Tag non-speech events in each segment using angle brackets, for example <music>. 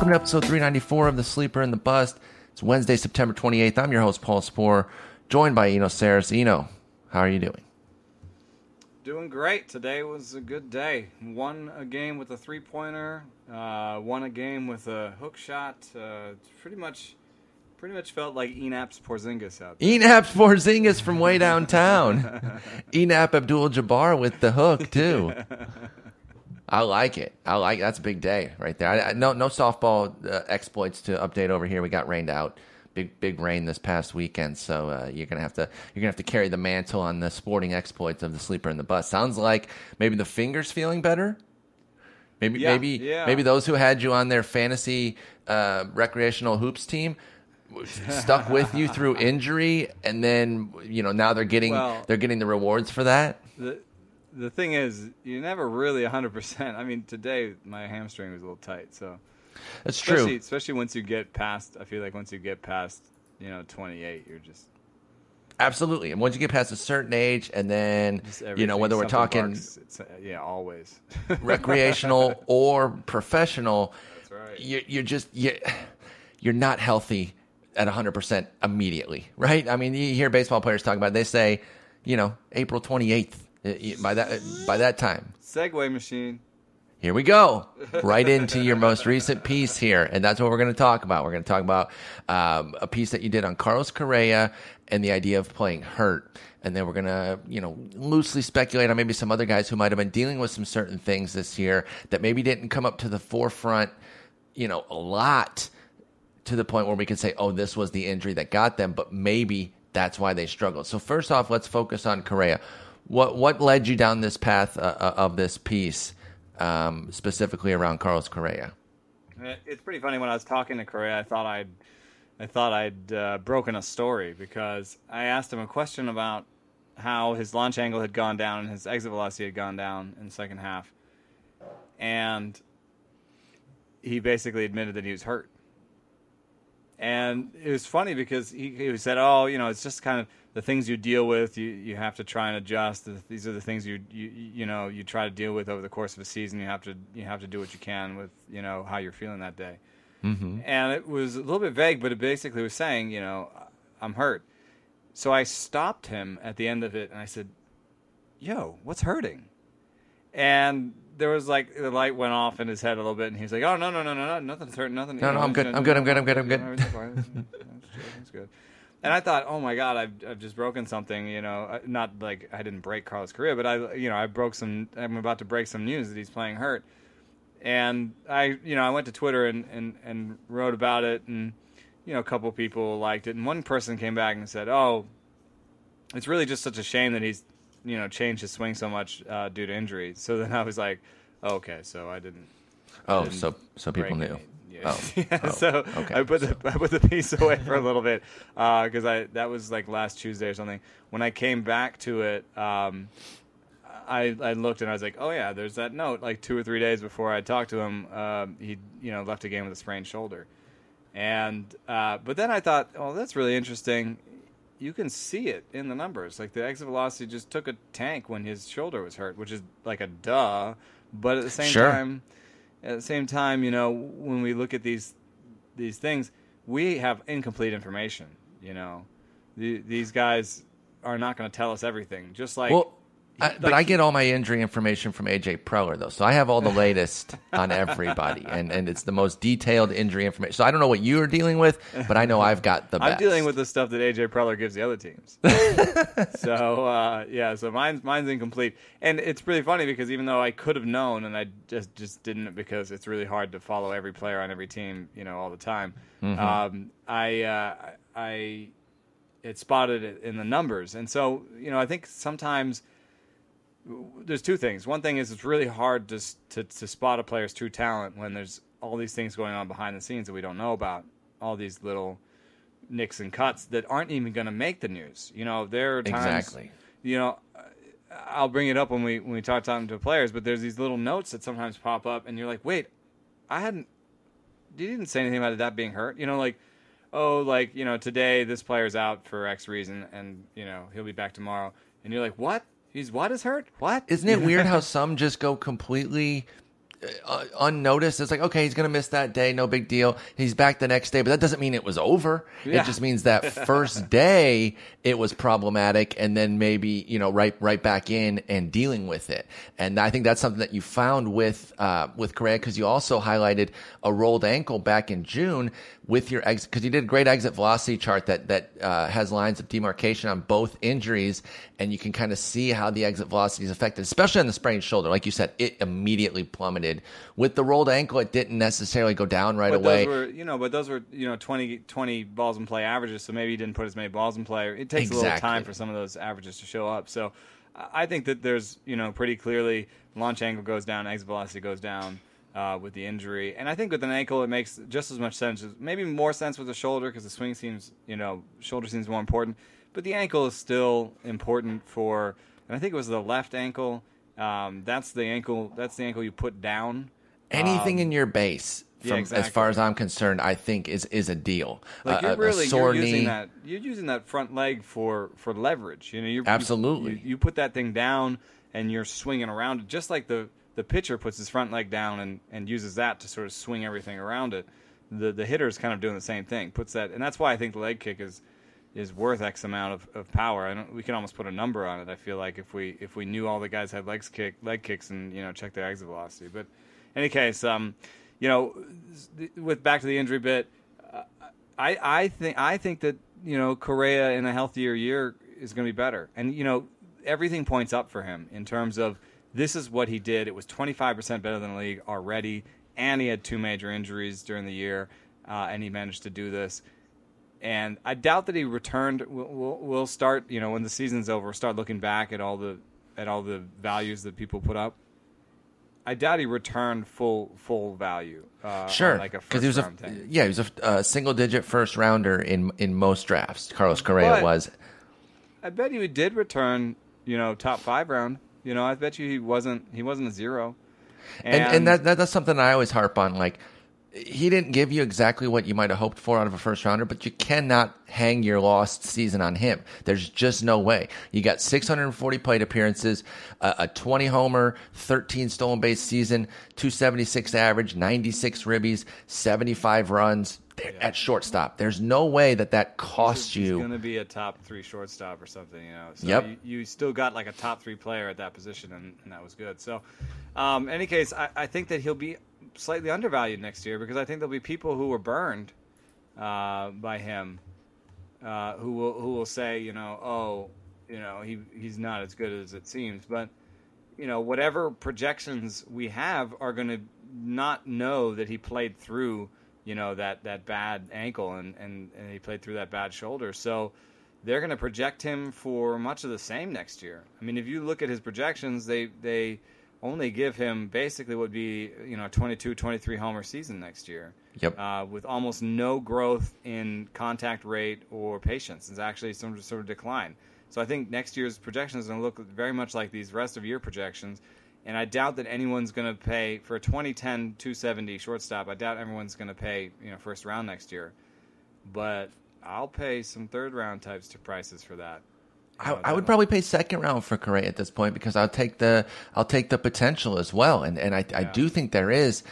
Welcome to episode 394 of The Sleeper and the Bust. It's Wednesday, September 28th. I'm your host, Paul Sporer, joined by Eno Sarris. Eno, how are you doing? Doing great. Today was a good day. Won a game with a three pointer. Uh, won a game with a hook shot. Uh, pretty much, pretty much felt like Enap's Porzingis out there. Enap's Porzingis from way downtown. <laughs> Enap Abdul Jabbar with the hook too. <laughs> I like it. I like that's a big day right there. I, I, no no softball uh, exploits to update over here. We got rained out. Big big rain this past weekend, so uh, you're gonna have to you're gonna have to carry the mantle on the sporting exploits of the sleeper and the bust. Sounds like maybe the fingers feeling better. Maybe Yeah, maybe yeah. maybe those who had you on their fantasy uh, recreational hoops team <laughs> stuck with you through injury, and then you know now they're getting Well- they're getting the rewards for that. The the thing is, you're never really 100. percent I mean, today my hamstring was a little tight, so That's especially true. especially once you get past. I feel like once you get past, you know, 28, you're just Absolutely. And once you get past a certain age, and then you know whether we're talking barks. Uh, yeah, always. <laughs> recreational or professional, That's right. you, you're just you, you're not healthy at 100 percent immediately, right? I mean, you hear baseball players talk about. It, they say, you know, April 28th. Uh, By that by that time, Segue machine. Here we go. Right into your most recent piece here. And that's what we're going to talk about. We're going to talk about um, a piece that you did on Carlos Correa and the idea of playing hurt. And then we're going to, you know, loosely speculate on maybe some other guys who might have been dealing with some certain things this year that maybe didn't come up to the forefront, you know, a lot to the point where we could say, oh, this was the injury that got them, but maybe that's why they struggled. So first off, let's focus on Correa. What what led you down this path uh, uh, of this piece, um, specifically around Carlos Correa? It's pretty funny when I was talking to Correa. I thought I'd, I thought I'd uh, broken a story because I asked him a question about how his launch angle had gone down and his exit velocity had gone down in the second half, and he basically admitted that he was hurt. And it was funny because he, he said, "Oh, you know, it's just kind of the things you deal with. You you have to try and adjust. These are the things you you you know you try to deal with over the course of a season. You have to you have to do what you can with you know how you're feeling that day." Mm-hmm. And it was a little bit vague, but it basically was saying, you know, I'm hurt. So I stopped him at the end of it, and I said, "Yo, what's hurting?" And there was like the light went off in his head a little bit, and he was like, "Oh no, no, no, no, no, nothing's hurting, nothing." No, no, I'm good, I'm good, I'm good, I'm good, <laughs> I'm good. Everything's good. And I thought, oh my god, I've I've just broken something. You know, Uh, not like I didn't break Carlos Correa, but I you know I broke some. I'm about to break some news that he's playing hurt. And I you know I went to Twitter and and and wrote about it, and you know a couple people liked it, and one person came back and said, oh, it's really just such a shame that he's you know changed his swing so much uh, due to injury. So then I was like, oh, okay, so I didn't. Oh, didn't so so people knew. any- Yeah. Oh, <laughs> Yeah, oh, so okay. I put the I put the piece away for a little bit because I that was like last Tuesday or something. When I came back to it, um, I I looked and I was like, oh yeah, there's that note. Like two or three days before I talked to him, um, he you know left a game with a sprained shoulder, and uh, but then I thought, oh, that's really interesting. You can see it in the numbers. Like the exit velocity just took a tank when his shoulder was hurt, which is like a duh. But at the same Sure. time, at the same time, you know, when we look at these these things, we have incomplete information. You know, the, these guys are not going to tell us everything. Just like Well, I, but I get all my injury information from AJ Preller though, so I have all the <laughs> latest on everybody, and and it's the most detailed injury information. So I don't know what you are dealing with, but I know I've got the best. I'm dealing with the stuff that AJ Preller gives the other teams. <laughs> so uh, yeah, so mine's mine's incomplete, and it's really funny because even though I could have known, and I just just didn't because it's really hard to follow every player on every team, you know, all the time. Um, I uh, I had spotted it in the numbers, and so you know, I think sometimes there's two things. One thing is it's really hard to, to to spot a player's true talent when there's all these things going on behind the scenes that we don't know about. All these little nicks and cuts that aren't even going to make the news. You know, there are times. Exactly. You know, I'll bring it up when we when we talk talking to players, but there's these little notes that sometimes pop up, and you're like, wait, I hadn't. You didn't say anything about that being hurt. You know, like, oh, like you know, today this player's out for X reason, and you know he'll be back tomorrow, and you're like, what? He's what is hurt? What? Isn't it <laughs> weird how some just go completely uh, unnoticed. It's like, okay, he's going to miss that day. No big deal. He's back the next day, but that doesn't mean it was over. Yeah. It just means that <laughs> first day it was problematic and then maybe, you know, right, right back in and dealing with it. And I think that's something that you found with, uh, with Correa because you also highlighted a rolled ankle back in June with your exit because you did a great exit velocity chart that that uh, has lines of demarcation on both injuries, and you can kind of see how the exit velocity is affected, especially on the sprained shoulder. Like you said, it immediately plummeted. With the rolled ankle, it didn't necessarily go down right but away. those were, you know, but those were, you know, 20, 20 balls in play averages. So maybe he didn't put as many balls in play. It takes a little time for some of those averages to show up. So I I think that there's, you know, pretty clearly launch angle goes down, exit velocity goes down uh, with the injury. And I think with an ankle, it makes just as much sense, maybe more sense with the shoulder because the swing seems, you know, shoulder seems more important. But the ankle is still important for, and I think it was the left ankle. Um, that's the ankle. That's the ankle you put down. Anything Um, in your base, yeah, from, as far as I'm concerned, I think is is a deal. Like you're really you're using knee. that you're using that front leg for for leverage. You know, you're Absolutely. You, you put that thing down and you're swinging around it, just like the the pitcher puts his front leg down and and uses that to sort of swing everything around it. The the hitter is kind of doing the same thing. Puts that, and that's why I think the leg kick is is worth X amount of, of power. I don't, we can almost put a number on it. I feel like if we if we knew all the guys had legs kick leg kicks and you know check their exit velocity. But in any case, um, you know, with back to the injury bit, uh, I I think I think that you know Correa in a healthier year is going to be better, and you know everything points up for him in terms of this is what he did. It was 25% better than the league already, and he had two major injuries during the year, uh, and he managed to do this. And I doubt that he returned. We'll, we'll, we'll start, you know, when the season's over, start looking back at all the at all the values that people put up. I doubt he returned full full value. Uh, Sure, like a because he was a thing. yeah, he was a uh, single digit first rounder in in most drafts. Carlos Correa But- was. I bet you he did return, you know, top five round. You know, I bet you he wasn't he wasn't a zero. and and that, that that's something I always harp on. Like he didn't give you exactly what you might have hoped for out of a first rounder, but you cannot hang your lost season on him. There's just no way. You got 640 plate appearances, a, a 20 homer, 13 stolen base season, 276 average, 96 ribbies, 75 runs there at shortstop. There's no way that that costs he's you. He's going to be a top three shortstop or something. You know, so Yep. you, you still got like a top three player at that position, and, and that was good. So, um, any case, I, I think that he'll be slightly undervalued next year because I think there'll be people who were burned uh, by him uh, who will who will say, you know, oh, you know, he he's not as good as it seems, but you know, whatever projections we have are going to not know that he played through, you know, that, that bad ankle and, and, and he played through that bad shoulder. So they're going to project him for much of the same next year. I mean, if you look at his projections, they, they only give him basically what would be, you know, a 22, 23 homer season next year. Yep. Uh, with almost no growth in contact rate or patience. It's actually some sort of decline. So I think next year's projection is going to look very much like these rest of year projections. And I doubt that anyone's going to pay for a 2010 270 shortstop. I doubt everyone's going to pay you know first round next year. But I'll pay some third round types to prices for that. I, I would probably pay second round for Correa at this point because I'll take the I'll take the potential as well, and and I, I do think there is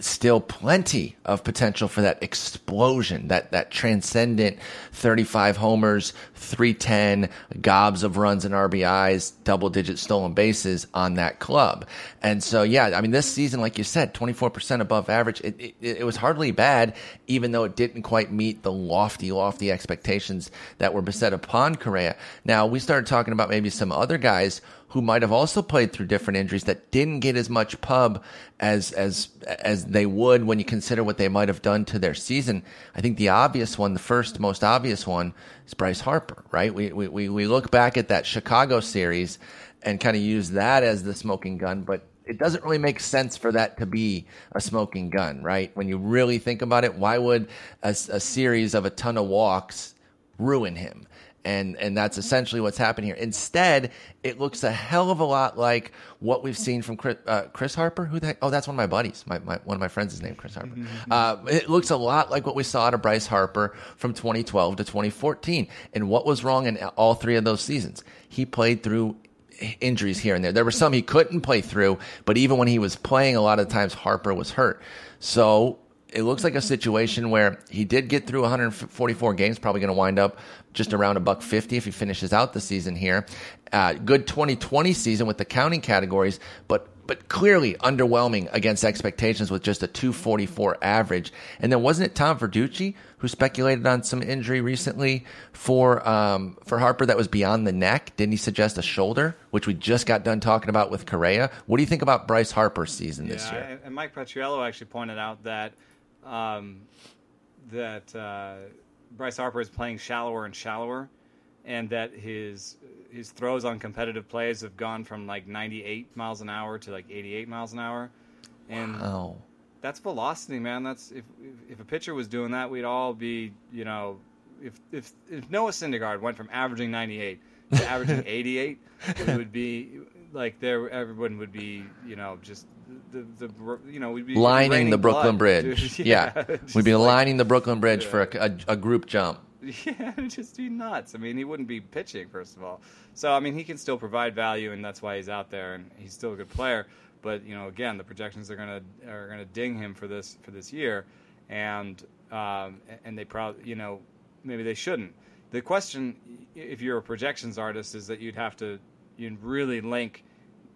still plenty of potential for that explosion, that that transcendent 35 homers, 310 gobs of runs and RBIs, double digit stolen bases on that club. And so yeah, I mean this season like you said, 24% above average. It, it, it was hardly bad even though it didn't quite meet the lofty lofty expectations that were beset upon Correa. Now, we started talking about maybe some other guys who might have also played through different injuries that didn't get as much pub as as as they would when you consider what they might have done to their season. I think the obvious one, the first most obvious one, is Bryce Harper. Right? We we we, look back at that Chicago series and kind of use that as the smoking gun, but it doesn't really make sense for that to be a smoking gun, right? When you really think about it, why would a, a series of a ton of walks ruin him? And and that's essentially what's happened here. Instead, it looks a hell of a lot like what we've seen from Chris, uh, Chris Harper. Who the heck? Oh, that's one of my buddies. My, my one of my friends is named Chris Harper. Uh, it looks a lot like what we saw out of Bryce Harper from 2012 to 2014. And what was wrong in all three of those seasons? He played through injuries here and there. There were some he couldn't play through, but even when he was playing, a lot of times Harper was hurt. So it looks like a situation where he did get through 144 games, probably going to wind up just around a buck 50 if he finishes out the season here. Uh, good 2020 season with the counting categories, but but clearly underwhelming against expectations with just a 244 average. And then wasn't it Tom Verducci who speculated on some injury recently for um, for Harper that was beyond the neck? Didn't he suggest a shoulder, which we just got done talking about with Correa? What do you think about Bryce Harper's season this yeah, year? And Mike Petriello actually pointed out that um, that uh, Bryce Harper is playing shallower and shallower, and that his his throws on competitive plays have gone from like 98 miles an hour to like 88 miles an hour, and wow. that's velocity, man. That's if, if if a pitcher was doing that, we'd all be you know if if if Noah Syndergaard went from averaging 98 to averaging <laughs> 88, it would be like there everyone would be you know just the, the you know we'd be lining the Brooklyn blood. Bridge. <laughs> yeah, yeah, <laughs> we'd be like- lining the Brooklyn Bridge Yeah. for a, a, a group jump. <laughs> Yeah, it'd just be nuts. I mean, he wouldn't be pitching first of all. So I mean, he can still provide value, and that's why he's out there, and he's still a good player. But you know, again, the projections are gonna are gonna ding him for this for this year, and um, and they probably you know maybe they shouldn't. The question, if you're a projections artist, is that you'd have to you'd really link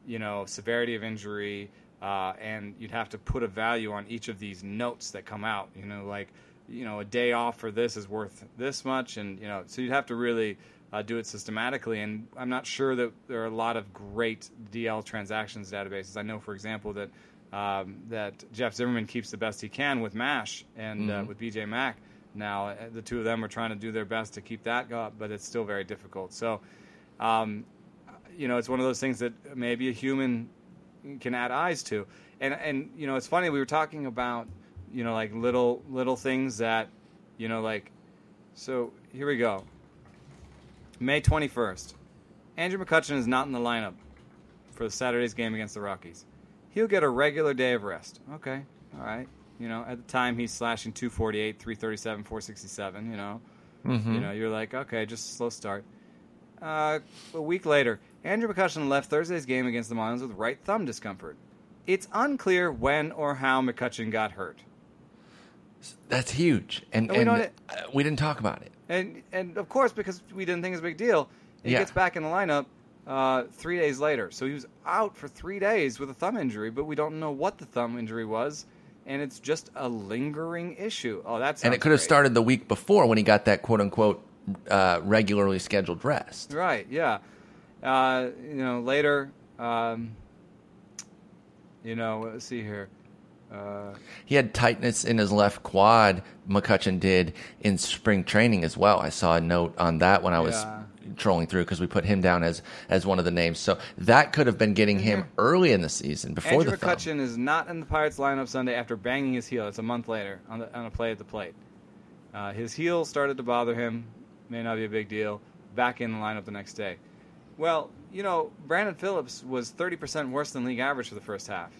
you know severity of injury, uh, and you'd have to put a value on each of these notes that come out. You know, like you know a day off for this is worth this much, and you know so you'd have to really uh, do it systematically. And I'm not sure that there are a lot of great DL transactions databases. I know, for example, that um, that Jeff Zimmerman keeps the best he can with Mash and uh, with BJ Mack. Now uh, the two of them are trying to do their best to keep that up, but it's still very difficult. So. Um, you know, it's one of those things that maybe a human can add eyes to. And and you know, it's funny we were talking about, you know, like little little things that, you know, like so here we go. May 21st. Andrew McCutchen is not in the lineup for Saturday's game against the Rockies. He'll get a regular day of rest. Okay. All right. You know, at the time he's slashing 248, 337, 467, you know. You know, you're like, okay, just a slow start. Uh, a week later, Andrew McCutchen left Thursday's game against the Marlins with right thumb discomfort. It's unclear when or how McCutchen got hurt. That's huge, and And we and uh, we didn't talk about it. And and of course, because we didn't think it was a big deal, he Yeah. gets back in the lineup uh, three days later. So he was out for three days with a thumb injury, but we don't know what the thumb injury was, and it's just a lingering issue. Oh, that's And it could have started the week before when he got that quote unquote uh, regularly scheduled rest. Right. Yeah. Uh, you know, later. Um, you know, let's see here. Uh, He had tightness in his left quad. McCutchen did in spring training as well. I saw a note on that when I was Yeah. trolling through because we put him down as as one of the names. So that could have been getting him early in the season before Andrew the thumb. McCutchen is not in the Pirates lineup Sunday after banging his heel. It's a month later on, the, on a play at the plate. Uh, his heel started to bother him. May not be a big deal. Back in the lineup the next day. Well, you know, Brandon Phillips was 30% worse than league average for the first half.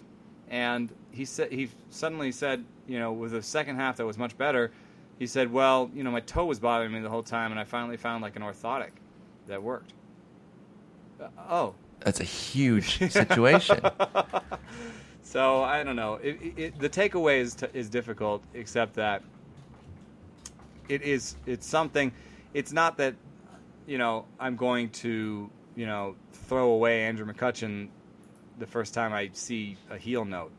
And he said he suddenly said, you know, with the second half that was much better, he said, "Well, you know, my toe was bothering me the whole time and I finally found like an orthotic that worked." Uh, oh, That's a huge <laughs> situation. So I don't know. It, it, the takeaway is t- is difficult, except that it is it's something. It's not that you know I'm going to you know throw away Andrew McCutchen the first time I see a heel note,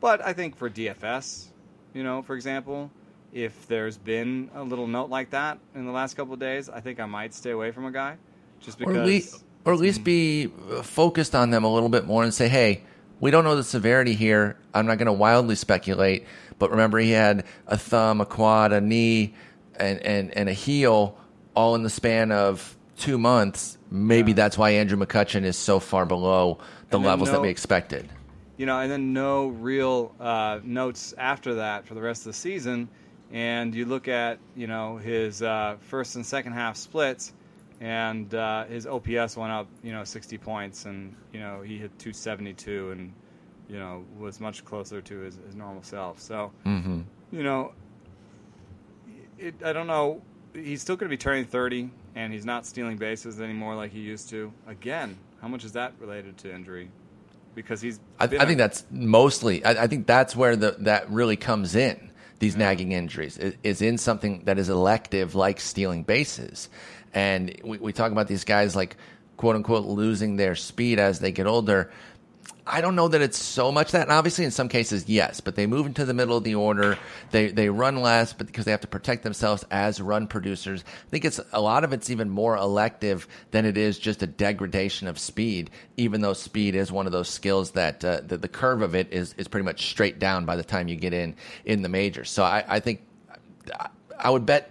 but I think for DFS, you know, for example, if there's been a little note like that in the last couple of days, I think I might stay away from a guy just or, because. at least, or at least be uh, focused on them a little bit more and say, hey, we don't know the severity here. I'm not going to wildly speculate, but remember he had a thumb, a quad, a knee, and, and, and a heel all in the span of two months. Maybe Yeah. that's why Andrew McCutchen is so far below the levels that we expected. you know, and then no real uh, notes after that for the rest of the season. And you look at, you know, his uh, first and second half splits, and uh, his OPS went up, you know, 60 points, and you know he hit 272, and you know was much closer to his, his normal self. So, hmm you know, it, I don't know. He's still going to be turning 30, and he's not stealing bases anymore like he used to. Again, How much is that related to injury? Because he's. I, I think that's mostly. I, I think that's where the that really comes in. These nagging injuries is, is in something that is elective, like stealing bases, and we, we talk about these guys like quote unquote losing their speed as they get older. I don't know that it's so much that. And obviously, in some cases, yes, but they move into the middle of the order. They they run less, but because they have to protect themselves as run producers, I think it's a lot of it's even more elective than it is just a degradation of speed. Even though speed is one of those skills that uh, the, the curve of it is is pretty much straight down by the time you get in in the majors. So I, I think I would bet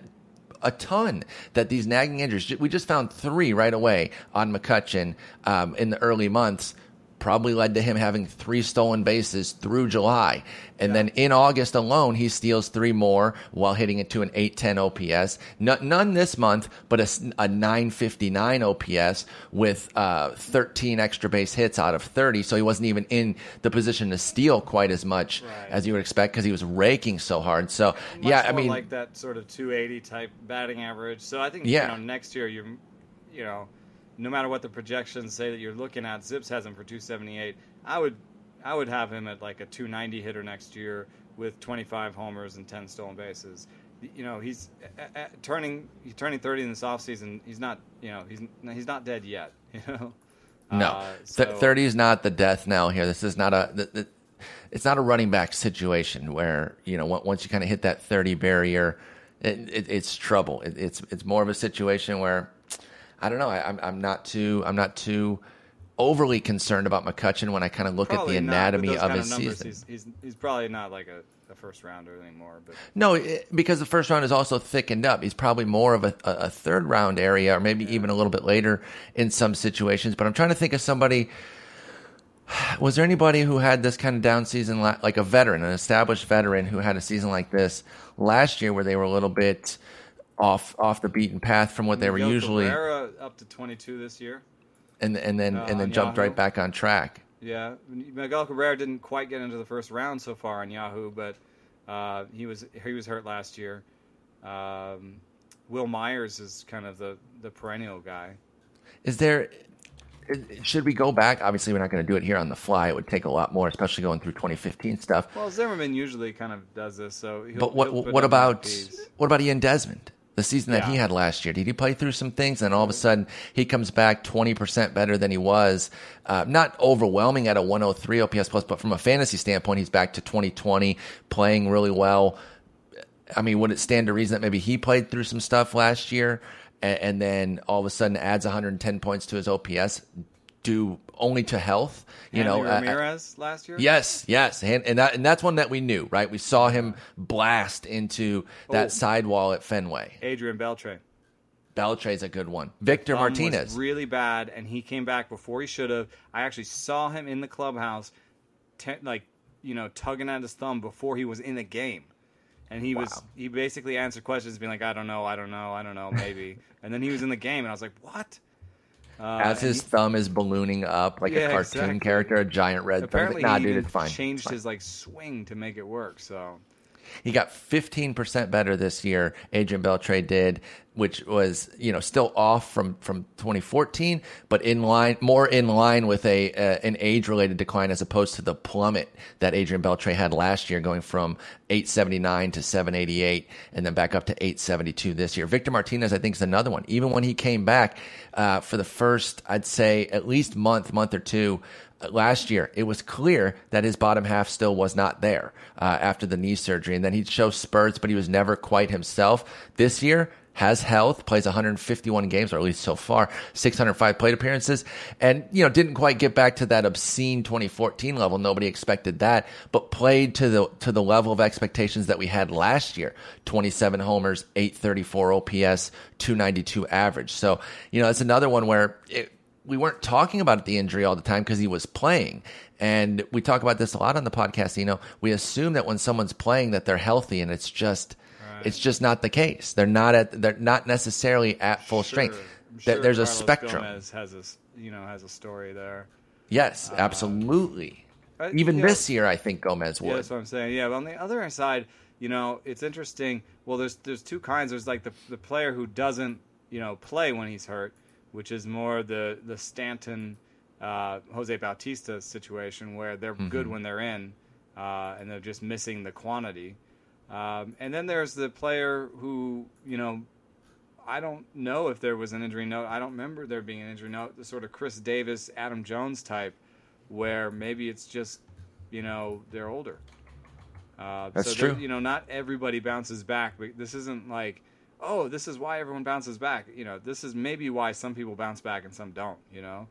a ton that these nagging injuries. We just found three right away on McCutchen um, in the early months. Probably led to him having three stolen bases through July. And then in August alone, he steals three more while hitting it to an 810 OPS. No, none this month, but a, a 959 OPS with uh, 13 extra base hits out of 30. So he wasn't even in the position to steal quite as much Right. as you would expect because he was raking so hard. So, much yeah, I mean, like that sort of 280 type batting average. So I think Yeah. you know next year you're, you know, no matter what the projections say that you're looking at, Zips has him for 278. I would, I would have him at like a 290 hitter next year with 25 homers and 10 stolen bases. You know, he's uh, uh, turning he's turning 30 in this offseason. He's not, you know, he's he's not dead yet. <laughs> You know. No, Uh, so- thirty is not the death knell here. This is not a. th- th- it's not a running back situation where you know once you kind of hit that thirty barrier, it, it, it's trouble. It, it's it's more of a situation where I don't know. I, I'm I'm not too I'm not too overly concerned about McCutchen when I kind of look at the Probably not, with anatomy of his numbers, season. He's, he's he's probably not like a, a first rounder anymore. But No, it, because the first round is also thickened up. He's probably more of a, a, a third round area, or maybe even a little bit later in some situations. But I'm trying to think of somebody. <sighs> Was there anybody who had this kind of down season, like a veteran, an established veteran, who had a season like this last year, where they were a little bit off off the beaten path from what they were Miguel usually, Cabrera up to 22 this year. and and then uh, and then jumped Yahoo. right back on track. Yeah, Miguel Cabrera didn't quite get into the first round so far on Yahoo, but uh, he was he was hurt last year. Um, Wil Myers is kind of the the perennial guy. Is there? Should we go back? Obviously, we're not going to do it here on the fly. It would take a lot more, especially going through 2015 stuff. Well, Zimmerman usually kind of does this, so. He'll, But what what about what about Ian Desmond? The season that he had last year, did he play through some things? And all of a sudden, he comes back twenty percent better than he was. Uh, not overwhelming at a one hundred three OPS plus, but from a fantasy standpoint, he's back to twenty twenty, playing really well. I mean, would it stand to reason that maybe he played through some stuff last year, and, and then all of a sudden adds one hundred and ten points to his OPS, due only to health? You Hanley know, uh, Ramirez last year. Yes, yes, and and, that, and that's one that we knew, right? We saw him blast into that Oh. sidewall at Fenway. Adrian Beltre. Beltre's a good one. Victor Thumb Martinez. really bad, and he came back before he should have. I actually saw him in the clubhouse, like you know, tugging at his thumb before he was in the game, and he was he basically answered questions, being like, "I don't know, I don't know, I don't know, maybe," <laughs> and then he was in the game, and I was like, "What?" Uh, As his he- thumb is ballooning up like a cartoon exactly. character, a giant red thumb. Like, nah, he dude, it's fine. changed It's fine. his like swing to make it work. So He got 15% better this year, Adrian Beltre did, which was, you know, still off from, from 2014, but in line, more in line with a, uh, an age related decline as opposed to the plummet that Adrian Beltre had last year, going from 879 to 788 and then back up to 872 this year. Victor Martinez, I think, is another one. Even when he came back, uh, for the first, I'd say at least month, month or two, last year, it was clear that his bottom half still was not there uh, after the knee surgery, and then he'd show spurts, but he was never quite himself. This year, has health, plays 151 games, or at least so far, 605 plate appearances, and you know didn't quite get back to that obscene 2014 level. Nobody expected that, but played to the to the level of expectations that we had last year. 27 homers, 834 OPS, 292 average. So you know it's another one where. It, we weren't talking about the injury all the time because he was playing. And we talk about this a lot on the podcast. You know, we assume that when someone's playing that they're healthy, and it's just, it's just not the case. They're not at, they're not necessarily at full strength. Sure. I'm sure There's a spectrum. Gomez has a you know has a story there. Yes, absolutely. Uh, Even yeah. this year, I think Gomez Yeah, that's what I'm saying. Yeah, but on the other side, you know, it's interesting. Well, there's there's two kinds. There's like the the player who doesn't you know play when he's hurt, which is more the the Stanton uh, Jose Bautista situation where they're Mm-hmm. good when they're in, uh, and they're just missing the quantity. Um, and then there's the player who, you know, I don't know if there was an injury note. I don't remember there being an injury note. The sort of Chris Davis, Adam Jones type, where maybe it's just, you know, they're older. Uh, That's so true. You know, not everybody bounces back. But this isn't like, oh, this is why everyone bounces back. You know, this is maybe why some people bounce back and some don't. You know,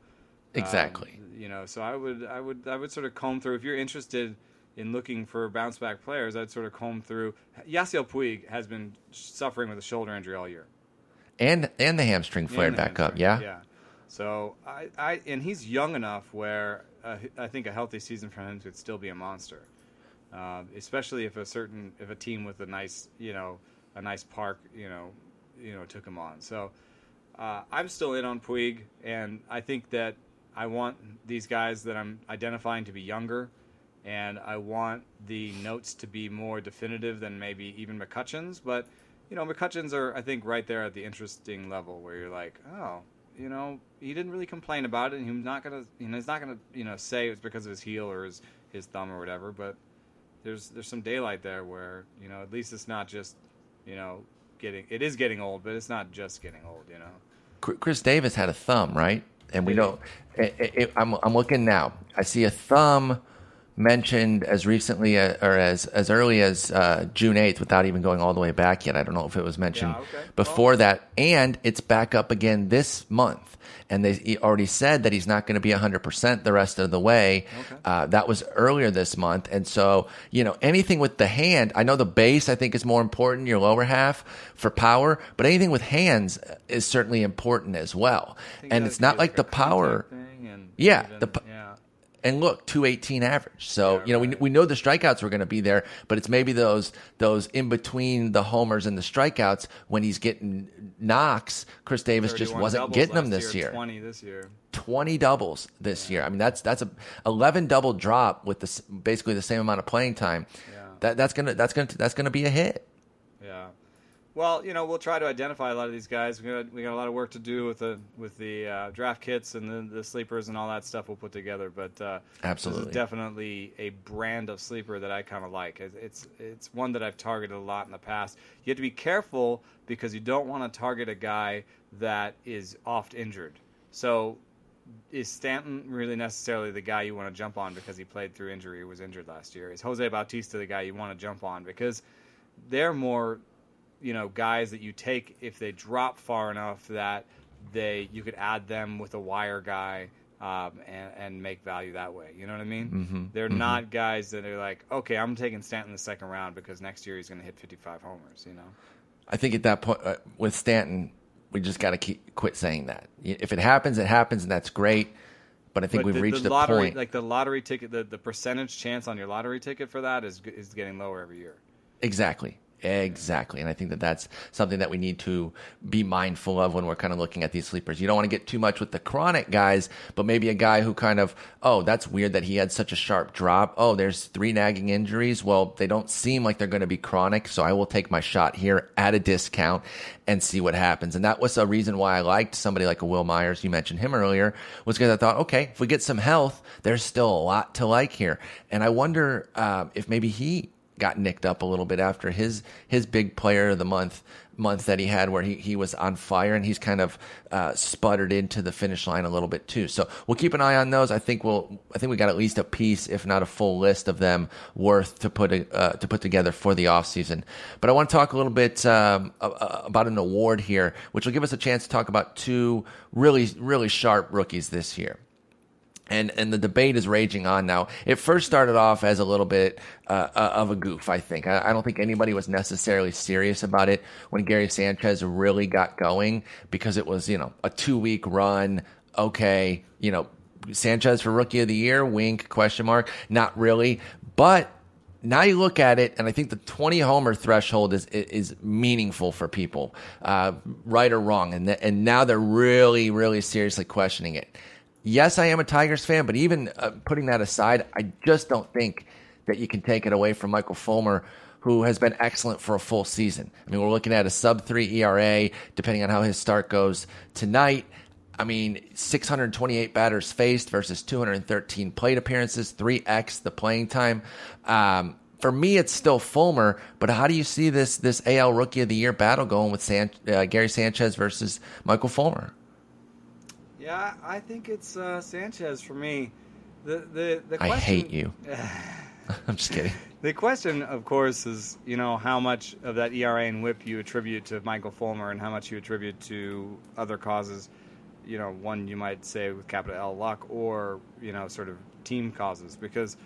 Exactly. um, you know, so I would, I would, I would sort of comb through. If you're interested in looking for bounce back players, I'd sort of comb through. Yasiel Puig has been suffering with a shoulder injury all year. and and the hamstring flared the back up. Yeah. Yeah. So I, I, and he's young enough where uh, I think a healthy season for him could still be a monster. Uh, especially if a certain, if a team with a nice, you know, a nice park, you know, you know, took him on. So uh, I'm still in on Puig, and I think that I want these guys that I'm identifying to be younger, and I want the notes to be more definitive than maybe even McCutchen's. But you know, McCutchen's are I think right there at the interesting level where you're like, oh, you know, he didn't really complain about it, and he's not gonna, you know, he's not gonna, you know, say it's because of his heel or his his thumb or whatever. But there's there's some daylight there where you know at least it's not just you know getting it is getting old, but it's not just getting old. You know. Chris Davis had a thumb, right? And we don't. It, it, I'm I'm looking now. I see a thumb mentioned as recently uh, or as as early as uh, June 8th, without even going all the way back yet. I don't know if it was mentioned Yeah, okay. before that, and it's back up again this month. And they he already said that he's not going to be 100% the rest of the way. Okay. Uh, that was earlier this month. And so, you know, anything with the hand, I know the base, I think, is more important, your lower half for power, but anything with hands is certainly important as well. And it's not like the power. thing and Yeah, even- the yeah. And look, 218 average. So, Yeah, you know, we, right. we know the strikeouts were going to be there, but it's maybe those those in between the homers and the strikeouts when he's getting knocks. Chris Davis just wasn't getting them this year. Twenty this year. 20 doubles this year. I mean, that's that's a 11 double drop with the, basically the same amount of playing time. Yeah. That that's gonna that's gonna that's gonna be a hit. Yeah. Well, you know, we'll try to identify a lot of these guys. We got we got a lot of work to do with the with the uh, draft kits and the, the sleepers and all that stuff we'll put together. But uh, Absolutely. this is definitely a brand of sleeper that I kind of like. It's, it's it's one that I've targeted a lot in the past. You have to be careful because you don't want to target a guy that is oft injured. So. Is Stanton really necessarily the guy you want to jump on because he played through injury or was injured last year? Is Jose Bautista the guy you want to jump on because they're more you know guys that you take if they drop far enough that they you could add them with a wire guy um, and, and make value that way. You know what I mean? Mm-hmm. They're not guys that are like, okay, I'm taking Stanton the second round because next year he's going to hit 55 homers. You know? I think at that point uh, with Stanton, we just got to keep quit saying that. If it happens, it happens, and that's great. But I think But we've the, reached the the lottery, point. like the lottery ticket, the, the percentage chance on your lottery ticket for that is is getting lower every year. Exactly. Exactly. And I think that that's something that we need to be mindful of when we're kind of looking at these sleepers. You don't want to get too much with the chronic guys, but maybe a guy who kind of, oh, that's weird that he had such a sharp drop. Oh, there's three nagging injuries. Well, they don't seem like they're going to be chronic. So I will take my shot here at a discount and see what happens. And that was a reason why I liked somebody like a Wil Myers. You mentioned him earlier was because I thought, okay, if we get some health, there's still a lot to like here. And I wonder um, if maybe he got nicked up a little bit after his his big player of the month month that he had where he, he was on fire and he's kind of uh, sputtered into the finish line a little bit too. So we'll keep an eye on those. I think we'll I think we got at least a piece, if not a full list of them worth to put a, uh, to put together for the off season. But I want to talk a little bit um, about an award here, which will give us a chance to talk about two really really sharp rookies this year and and the debate is raging on now. It first started off as a little bit uh, uh, of a goof, I think. I, I don't think anybody was necessarily serious about it when Gary Sanchez really got going because it was you know a two week run. Okay, you know Sanchez for Rookie of the Year, wink question mark. Not really, but now you look at it, and I think the 20 homer threshold is is meaningful for people, uh, right or wrong, and th- and now they're really really seriously questioning it. Yes, I am a Tigers fan, but even uh, putting that aside, I just don't think that you can take it away from Michael Fulmer, who has been excellent for a full season. I mean, we're looking at a sub three ERA, depending on how his start goes tonight. I mean, 628 batters faced versus 213 plate appearances, 3x the playing time. Um, for me, it's still Fulmer, but how do you see this this AL Rookie of the Year battle going with San, uh, Gary Sanchez versus Michael Fulmer? Yeah, I think it's uh, Sanchez for me. The the the question, I hate you. <laughs> I'm just kidding. The question, of course, is you know how much of that ERA and WHIP you attribute to Michael Fulmer, and how much you attribute to other causes. You know, one you might say with capital L luck, or you know, sort of team causes, because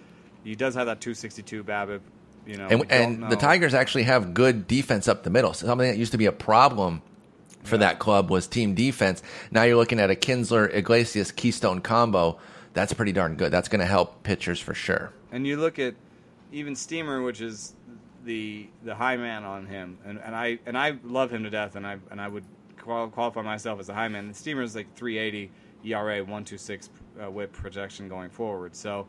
he does have that 262 BABIP. You know, And, and the. Tigers actually have good defense up the middle. So something that used to be a problem for Yeah. that club was team defense. Now you're looking at a Kinsler Iglesias Keystone combo. That's pretty darn good. That's going to help pitchers for sure. And you look at even Steamer, which is the the high man on him, and, and I and I love him to death, and I and I would qualify myself as a high man. Steamer is like 380 ERA, 126 uh, WHIP projection going forward. So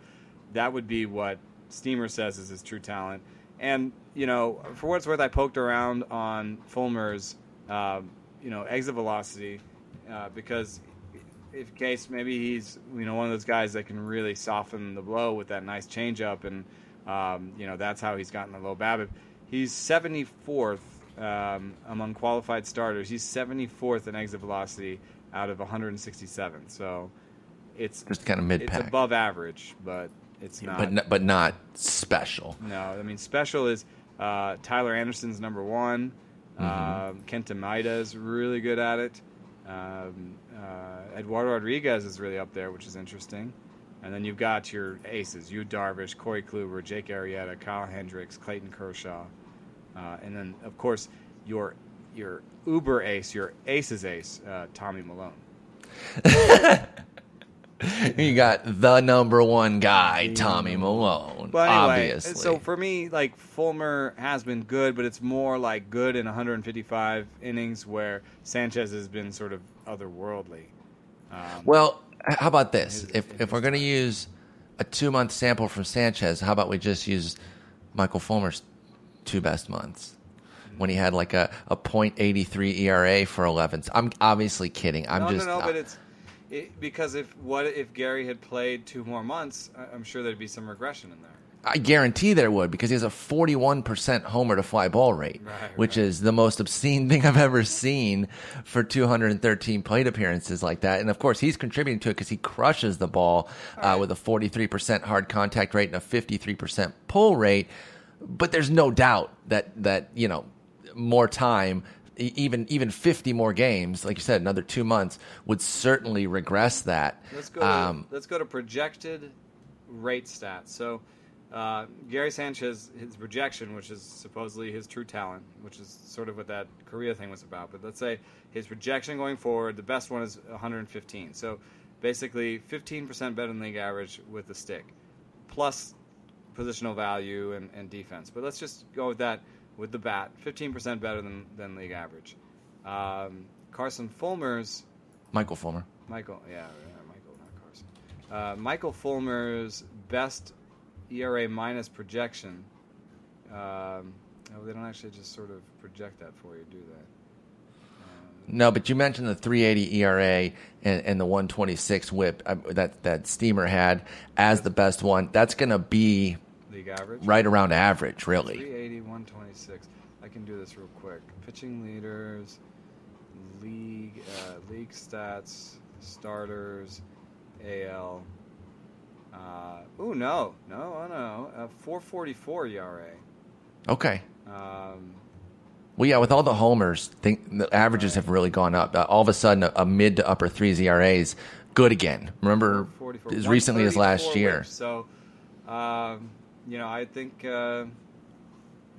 that would be what Steamer says is his true talent. And you know, for what it's worth, I poked around on Fulmer's uh, you know exit velocity uh, because if case maybe he's you know one of those guys that can really soften the blow with that nice changeup, and um, you know that's how he's gotten the low BABIP. He's 74th um, among qualified starters. He's 74th in exit velocity out of 167. So it's Just kind of mid it's above average, but it's not. but n- but not special. No, I mean special is uh, Tyler Anderson's number one. Mm-hmm. Um, Kenta Maeda is really good at it. Um, uh, Eduardo Rodriguez is really up there, which is interesting. And then you've got your aces: Yu Darvish, Corey Kluber, Jake Arrieta, Kyle Hendricks, Clayton Kershaw, uh, and then of course your your uber ace, your aces ace, uh, Tommy Malone. <laughs> You got the number one guy, Tommy Malone. But anyway, obviously. so for me, like Fulmer has been good, but it's more like good in 155 innings, where Sanchez has been sort of otherworldly. Um, Well, how about this? His- If if we're going to use a two month sample from Sanchez, how about we just use Michael Fulmer's two best months when he had like a a .83 ERA for 11. I'm obviously kidding. I'm no, just no, no, but it's it, because if what if Gary had played two more months, I- I'm sure there'd be some regression in there. I guarantee there would because he has a 41% homer to fly ball rate, Right, which right. is the most obscene <laughs> thing I've ever seen for 213 plate appearances like that. And of course, he's contributing to it because he crushes the ball uh, with a 43% hard contact rate and a 53% pull rate. But there's no doubt that that you know more time. Even even 50 more games, like you said, another two months would certainly regress that. Let's go. To, Um, let's go to projected rate stats. So, uh, Gary Sanchez, his projection, which is supposedly his true talent, which is sort of what that Correa thing was about. But let's say his projection going forward, the best one is 115. So, basically, 15% better than league average with the stick, plus positional value and, and defense. But let's just go with that with the bat, 15% better than than league average. Um, Carson Fulmer's Michael Fulmer. Michael, yeah, Michael, not Carson. Uh, Michael Fulmer's best ERA minus projection. Um, oh, they don't actually just sort of project that for you, do they? No, but you mentioned the 380 ERA and, and the 126 WHIP uh, that that Steamer had as the best one. That's going to be League average? right around average, really. 380, 126. I can do this real quick. Pitching leaders, league, uh, league stats, starters, AL. Uh, oh no, no, oh no, uh, 444 ERA. Okay. Um, Well, yeah, with all the homers, think the averages have really gone up. Uh, all of a sudden, a, a mid to upper threes ERAs good again. Remember as recently as last year. So, um, you know, I think uh,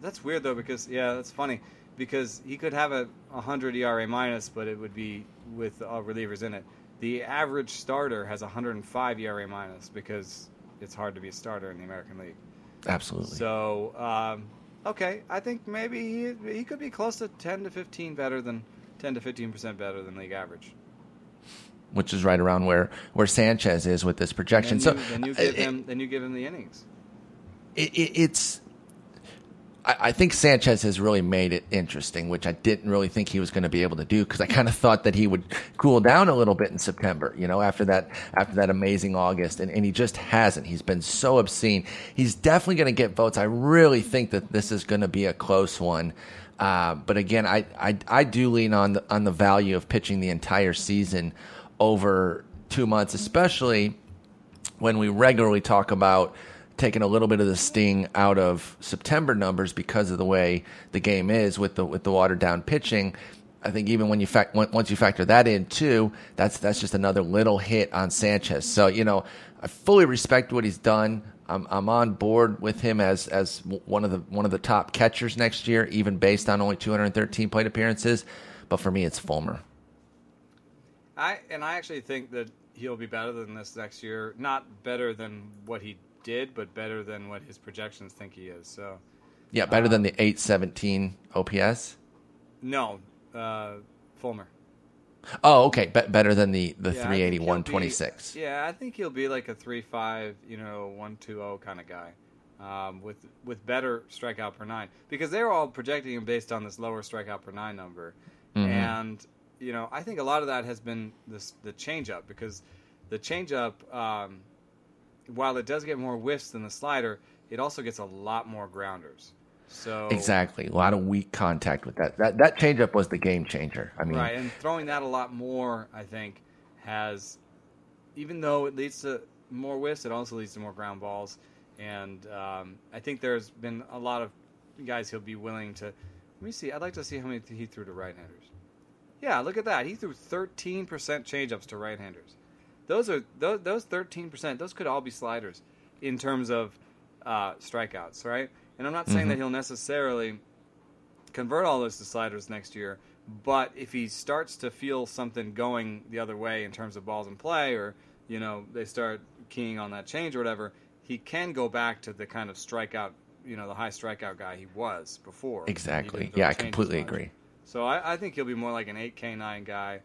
that's weird though because yeah, that's funny because he could have a 100 ERA minus, but it would be with all relievers in it. The average starter has 105 ERA minus because it's hard to be a starter in the American League. Absolutely. So, um, okay, I think maybe he, he could be close to 10 to 15 better than 10 to 15 percent better than league average. Which is right around where, where Sanchez is with this projection. Then so then you give it- him then you give him the innings. It, it, it's I, think Sanchez has really made it interesting, which I didn't really think he was going to be able to do because I kind of <laughs> thought that he would cool down a little bit in September, you know, after that after that amazing August, and, and he just hasn't. He's been so obscene. He's definitely going to get votes. I really think that this is going to be a close one. Uh, but again, I, I I do lean on the, on the value of pitching the entire season over two months, especially when we regularly talk about taking a little bit of the sting out of September numbers because of the way the game is with the with the watered down pitching. I think even when you fact once you factor that in too, that's that's just another little hit on Sanchez. So you know, I fully respect what he's done. I'm I'm on board with him as as one of the one of the top catchers next year, even based on only 213 plate appearances. But for me, it's Fulmer. I and I actually think that he'll be better than this next year. Not better than what he did, but better than what his projections think he is. So, yeah, better than the 817 OPS. No, uh, Fulmer. Oh, okay. Be- better than the the Yeah, I 380 think he'll 126. be- Yeah, I think he'll be like a three five, you know, one two zero kind of guy, um, with with better strikeout per nine because they're all projecting him based on this lower strikeout per nine number, Mhm. and you know I think a lot of that has been this the changeup because the changeup, um, while it does get more whiffs than the slider, it also gets a lot more grounders. So Exactly. A lot of weak contact with that. That that changeup was the game changer. I mean, Right, and throwing that a lot more, I think, has, even though it leads to more whiffs, it also leads to more ground balls. And um, I think there's been a lot of guys he'll be willing to. Let me see. I'd like to see how many he threw to right-handers. Yeah, look at that. He threw 13% changeups to right-handers. Those are those, those 13%. Those could all be sliders in terms of uh, strikeouts, right? And I'm not saying Mhm. that he'll necessarily convert all those to sliders next year. But if he starts to feel something going the other way in terms of balls in play, or you know they start keying on that change or whatever, he can go back to the kind of strikeout, you know, the high strikeout guy he was before. exactly. He didn't throw Yeah, I completely agree. So I, I think he'll be more like an eight K nine guy.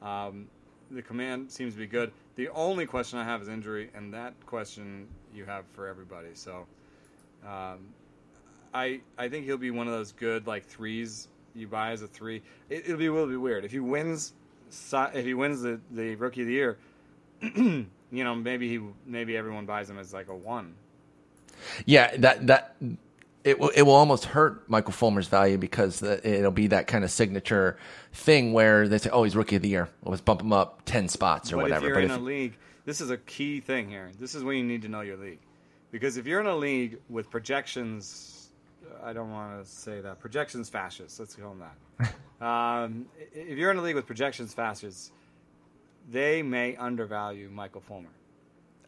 Um, the command seems to be good. The only question I have is injury, and that question you have for everybody. So um, I I think he'll be one of those good like threes you buy as a three. It, it'll be will be weird if he wins. If he wins the, the rookie of the year, <clears throat> you know maybe he maybe everyone buys him as like a one. Yeah, that that it will it will almost hurt Michael Fulmer's value because the, it'll be that kind of signature thing where they say, "Oh, he's rookie of the year. Let's bump him up ten spots or but whatever." if you're but in if, a league, this is a key thing here. This is when you need to know your league, because if you're in a league with projections, I don't want to say that projections fascists. Let's call them that. <laughs> um, if you're in a league with projections fascists, they may undervalue Michael Fulmer.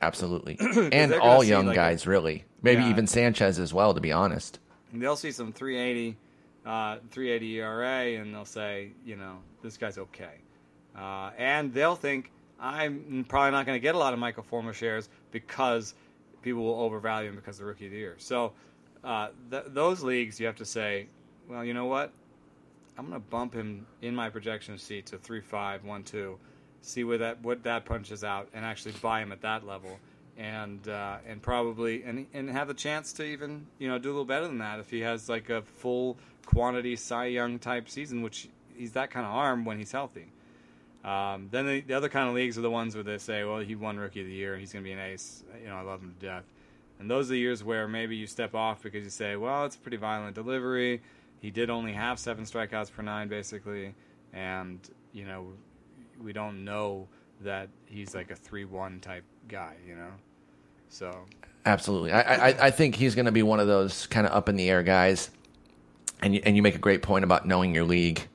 Absolutely, <clears throat> and all young like, guys, really, maybe Yeah. even Sanchez as well. To be honest, they'll see some 380, uh, 380 ERA, and they'll say, you know, this guy's okay. Uh, and they'll think, I'm probably not going to get a lot of Michael Fulmer shares because people will overvalue him because of the rookie of the year. So uh, th- those leagues, you have to say, well, you know what? I'm going to bump him in my projection sheet to 3 5, 1 2, see where that, what that punches out, and actually buy him at that level. And uh, and probably and and have a chance to even you know do a little better than that if he has like a full quantity Cy Young type season, which he's that kind of arm when he's healthy. Um, then the, the other kind of leagues are the ones where they say, well, he won Rookie of the Year, he's going to be an ace. You know, I love him to death. And those are the years where maybe you step off because you say, well, it's a pretty violent delivery. He did only have seven strikeouts per nine, basically, and you know, we don't know that he's like a three-one type guy. You know, so absolutely. I I, I think he's going to be one of those kind of up in the air guys. And you, and you make a great point about knowing your league.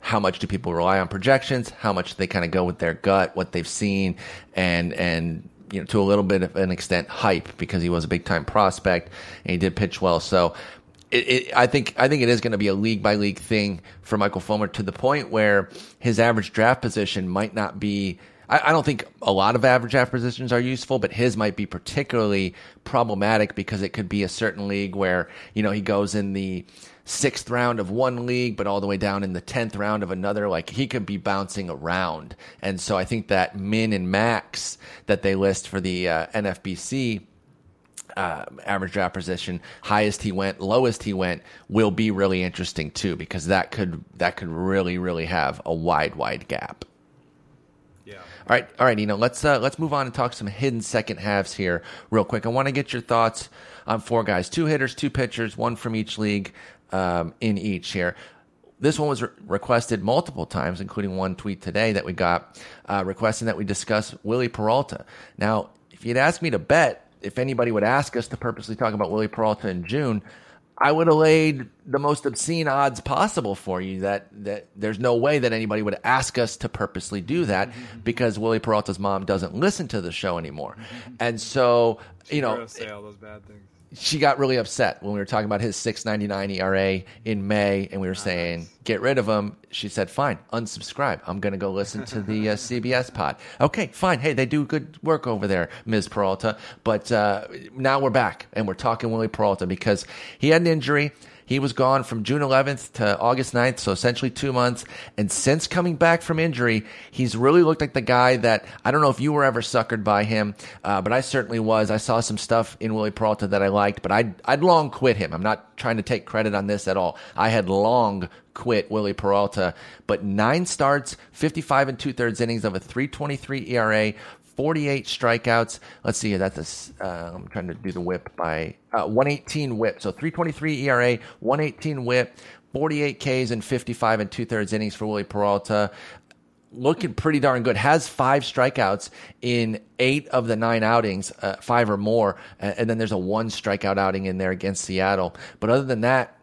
How much do people rely on projections? How much they kind of go with their gut, what they've seen, and and you know to a little bit of an extent hype because he was a big time prospect and he did pitch well. So it, it, I think I think it is going to be a league by league thing for Michael Fulmer to the point where his average draft position might not be. I, I don't think a lot of average draft positions are useful, but his might be particularly problematic because it could be a certain league where you know he goes in the sixth round of one league, but all the way down in the tenth round of another. Like he could be bouncing around, and so I think that min and max that they list for the uh, NFBC uh, average draft position, highest he went, lowest he went, will be really interesting too because that could that could really really have a wide wide gap. Yeah. All right, all right, Nino. Let's uh, let's move on and talk some hidden second halves here, real quick. I want to get your thoughts on four guys, two hitters, two pitchers, one from each league, um, in each here. This one was re- requested multiple times, including one tweet today that we got uh, requesting that we discuss Willie Peralta. Now, if you'd asked me to bet if anybody would ask us to purposely talk about Willie Peralta in June, I would have laid the most obscene odds possible for you that, that there's no way that anybody would ask us to purposely do that mm-hmm. because Willie Peralta's mom doesn't listen to the show anymore. Mm-hmm. And so, you know, say all those bad things. She got really upset when we were talking about his 6.99 ERA in May, and we were saying get rid of him. She said, "Fine, unsubscribe. I'm going to go listen to the uh, CBS pod." Okay, fine. Hey, they do good work over there, Ms. Peralta. But uh, now we're back, and we're talking Willie Peralta because he had an injury. He was gone from June 11th to August 9th, so essentially two months. And since coming back from injury, he's really looked like the guy that I don't know if you were ever suckered by him, uh, but I certainly was. I saw some stuff in Willie Peralta that I liked, but I'd, I'd long quit him. I'm not trying to take credit on this at all. I had long quit Willie Peralta, but nine starts, 55 and two thirds innings of a 323 ERA, 48 strikeouts. Let's see, that's a, uh, I'm trying to do the whip by uh, 118 whip. So 323 ERA, 118 whip, 48 Ks and 55 and two thirds innings for Willie Peralta. Looking pretty darn good. Has five strikeouts in eight of the nine outings, uh, five or more. And then there's a one strikeout outing in there against Seattle. But other than that,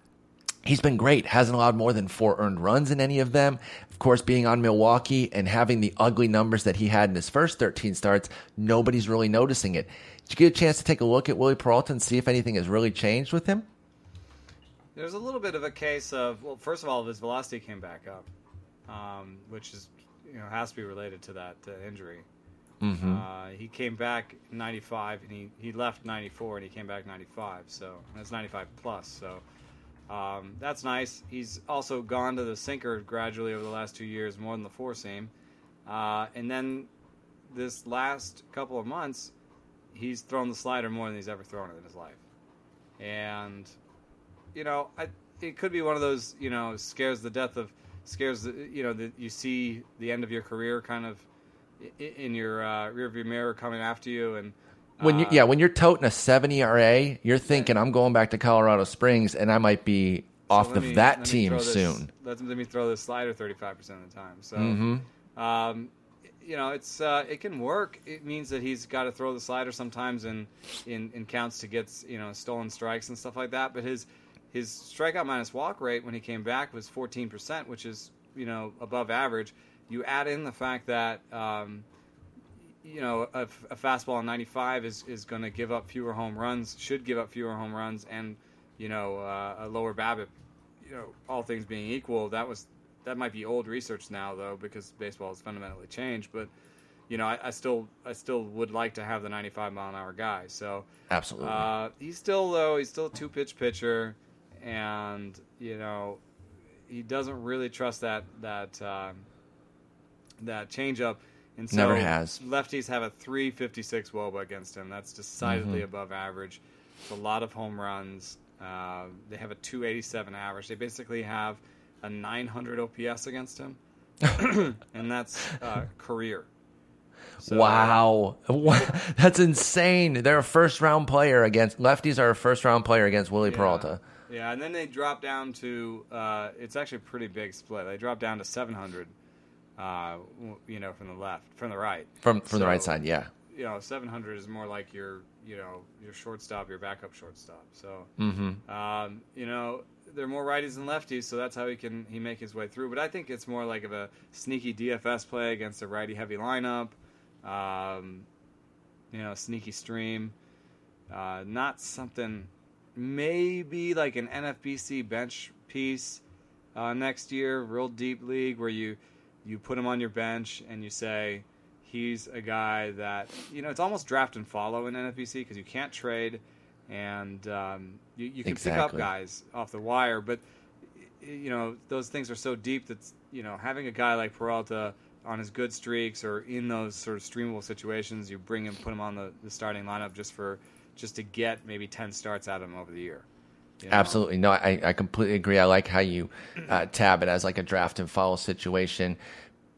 he's been great. Hasn't allowed more than four earned runs in any of them. Of course, being on Milwaukee and having the ugly numbers that he had in his first 13 starts, nobody's really noticing it. Did you get a chance to take a look at Willie Peralta and see if anything has really changed with him? There's a little bit of a case of well, first of all, his velocity came back up, um, which is you know has to be related to that uh, injury. Mm-hmm. Uh, he came back 95 and he, he left 94 and he came back 95 so that's 95 plus so um, that's nice. He's also gone to the sinker gradually over the last two years more than the four seam. Uh, and then this last couple of months he's thrown the slider more than he's ever thrown it in his life. And you know I, it could be one of those you know scares the death of scares the, you know that you see the end of your career kind of in your uh, rearview mirror coming after you, and When you, uh, yeah, when you're toting a 7 ERA, you're thinking I'm going back to Colorado Springs and I might be off of me- that team this- soon. Let, let me throw this slider thirty five percent of the time. So, Mm-hmm. um, you know, it's uh, it can work. It means that he's got to throw the slider sometimes in, in in counts to get you know stolen strikes and stuff like that. But his his strikeout minus walk rate when he came back was fourteen percent, which is you know above average. You add in the fact that um, you know, a, a fastball on 95 is, is going to give up fewer home runs, should give up fewer home runs, and you know, uh, a lower BABIP. You know, all things being equal, that was that might be old research now though, because baseball has fundamentally changed. But you know, I, I still I still would like to have the 95 mile an hour guy. So Absolutely. uh, he's still though he's still a two pitch pitcher, and you know he doesn't really trust that that um, that changeup. And so Never has. Lefties have a 356 WOBA against him. That's decidedly Mhm. above average. It's a lot of home runs. Uh, they have a 287 average. They basically have a 900 OPS against him, <coughs> and that's uh, career. So- wow. <laughs> That's insane. They're a first round player against lefties are a first round player against Willie Yeah. Peralta. Yeah, and then they drop down to uh, it's actually a pretty big split. They drop down to 700, uh, you know, from the left, from the right. From from the right side, yeah. You know, 700 is more like your, you know, your shortstop, your backup shortstop. So, Mm-hmm. um, you know, they're more righties than lefties, so that's how he can he make his way through. But I think it's more like of a sneaky DFS play against a righty heavy lineup. Um, you know, sneaky stream. Uh, not something maybe like an NFBC bench piece uh, next year, real deep league where you you put him on your bench and you say he's a guy that you know it's almost draft and follow in NFBC because you can't trade and um, you, you can pick up guys off the wire, but you know those things are so deep that you know having a guy like Peralta on his good streaks or in those sort of streamable situations, you bring him, put him on the, the starting lineup just for just to get maybe ten starts out of him over the year. You know? Absolutely. No, I, I completely agree. I like how you uh, tab it as like a draft and follow situation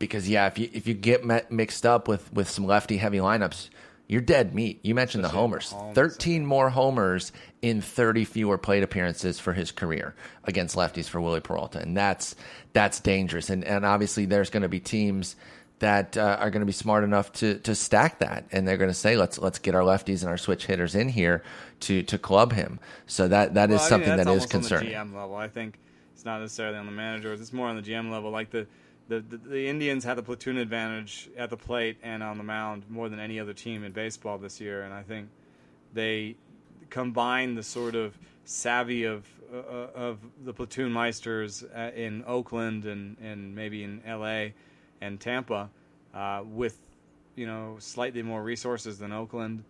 because yeah, if you if you get met, mixed up with with some lefty heavy lineups, you're dead meat. You mentioned Especially the homers. Mahomes. 13 more homers in 30 fewer plate appearances for his career against lefties for Willie Peralta. And that's that's dangerous. And and obviously there's going to be teams that uh, are going to be smart enough to to stack that and they're going to say let's let's get our lefties and our switch hitters in here to to club him. So that that is Well, I mean, something that is almost on concerning. the GM level. I think it's not necessarily on the managers. It's more on the GM level. Like the, the, the, the Indians had the platoon advantage at the plate and on the mound more than any other team in baseball this year, and I think they combine the sort of savvy of uh, of the platoon meisters uh, in Oakland and, and maybe in L.A. and Tampa uh, with you know slightly more resources than Oakland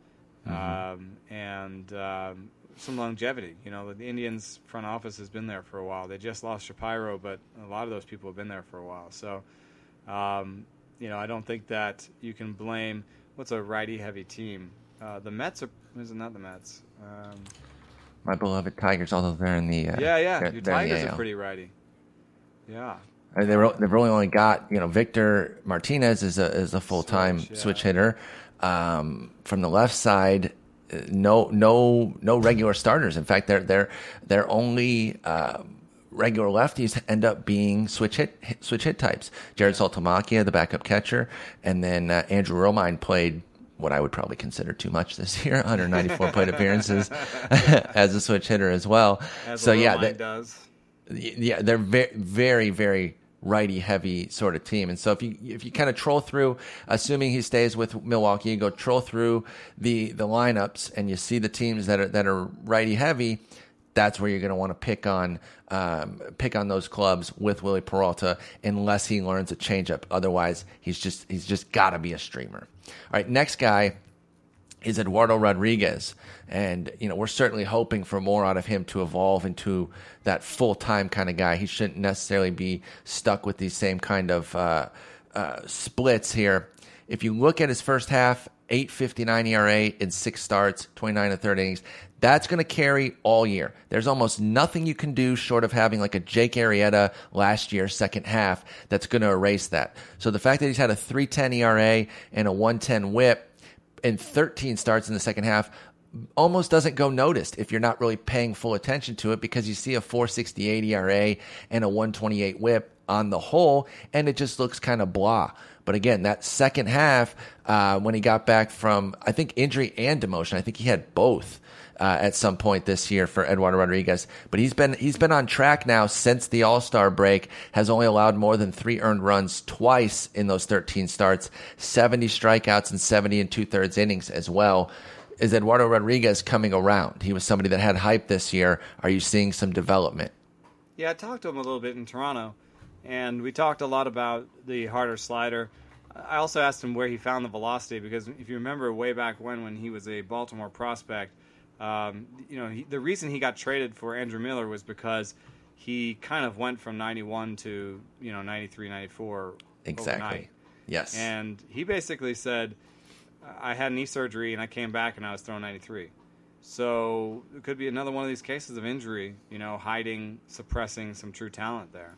um, and um, some longevity. You know, the Indians front office has been there for a while. They just lost Shapiro, but a lot of those people have been there for a while. So, um, you know, I don't think that you can blame what's a righty heavy team. Uh, the Mets are is it not the Mets? Um, My beloved Tigers, although they're in the uh, yeah, yeah, your Tigers are pretty righty. Yeah, Uh, They were, they've really only got you know Victor Martinez is a is a full time Switch, switch, hitter. Um, from the left side, uh, no no no regular starters. In fact, they're they're they're only uh, regular lefties end up being switch hit switch hit types. Jarrod Saltalamacchia, the backup catcher, and then uh, Andrew Romine played. What I would probably consider too much this year, <laughs> 194 plate appearances <laughs> as a switch hitter as well. as so yeah, does. yeah, they're very, very, very righty heavy sort of team. And so if you if you kind of troll through, assuming he stays with Milwaukee, you go troll through the the lineups and you see the teams that are that are righty heavy. That's where you're going to want to pick on um, pick on those clubs with Willie Peralta, unless he learns a changeup. Otherwise, he's just he's just got to be a streamer. All right, next guy is Eduardo Rodriguez. And, you know, we're certainly hoping for more out of him to evolve into that full time kind of guy. He shouldn't necessarily be stuck with these same kind of uh, uh, splits here. If you look at his first half, 859 ERA in six starts, 29 and third innings. That's going to carry all year. There's almost nothing you can do short of having like a Jake Arrieta last year, second half, that's going to erase that. So the fact that he's had a 310 ERA and a 110 whip, and 13 starts in the second half almost doesn't go noticed if you're not really paying full attention to it because you see a 468 ERA and a 128 whip on the whole, and it just looks kind of blah. But again, that second half, uh, when he got back from, I think, injury and demotion, I think he had both. Uh, at some point this year for Eduardo Rodriguez, but he's been he's been on track now since the All Star break. Has only allowed more than three earned runs twice in those 13 starts, 70 strikeouts and 70 and two thirds innings as well. Is Eduardo Rodriguez coming around? He was somebody that had hype this year. Are you seeing some development? Yeah, I talked to him a little bit in Toronto, and we talked a lot about the harder slider. I also asked him where he found the velocity because if you remember way back when, when he was a Baltimore prospect, um, you know, he, the reason he got traded for Andrew Miller was because he kind of went from 91 to you know 93, 94 Exactly. overnight. Yes. And he basically said, I had knee surgery and I came back and I was throwing 93. So it could be another one of these cases of injury, you know, hiding, suppressing some true talent there.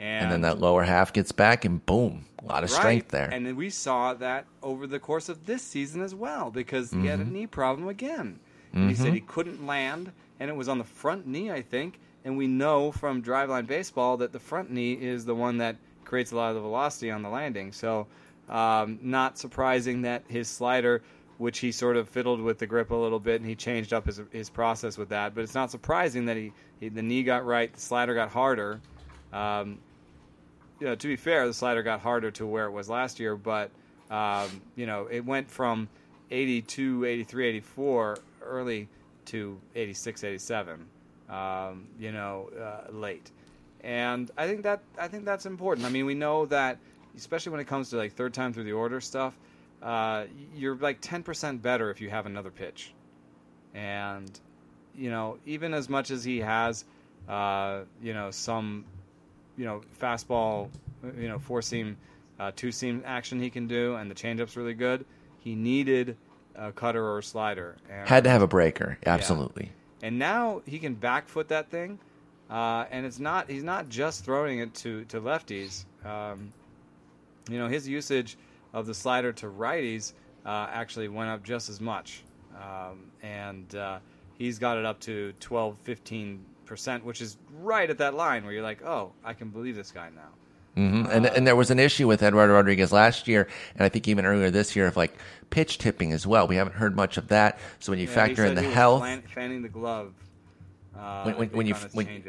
And, and then that lower half gets back, and boom, a lot of right. strength there. And then we saw that over the course of this season as well because he had a knee problem again. And he said he couldn't land, and it was on the front knee, I think. And we know from driveline baseball that the front knee is the one that creates a lot of the velocity on the landing. So, um, not surprising that his slider, which he sort of fiddled with the grip a little bit, and he changed up his his process with that. But it's not surprising that he, he the knee got right, the slider got harder. Um, you know, to be fair, the slider got harder to where it was last year, but um, you know, it went from 82, 83, 84 early to 86, 87. Um, you know, uh, late, and I think that I think that's important. I mean, we know that, especially when it comes to like third time through the order stuff, uh, you're like 10% better if you have another pitch, and you know, even as much as he has, uh, you know, some you know, fastball, you know, four seam, uh, two seam action he can do, and the changeup's really good. He needed a cutter or a slider. And, Had to have a breaker, absolutely. and now he can back foot that thing, uh, and it's not he's not just throwing it to to lefties. Um, you know, his usage of the slider to righties uh, actually went up just as much, um, and uh, he's got it up to 12, 15 percent, which is right at that line where you're like, oh, I can believe this guy now. Hmm and and there was an issue with Eduardo Rodriguez last year, and I think even earlier this year of like pitch tipping as well. We haven't heard much of that. So when you Yeah, factor in the he health, fan- fanning the glove. Uh, When- when- when you- when-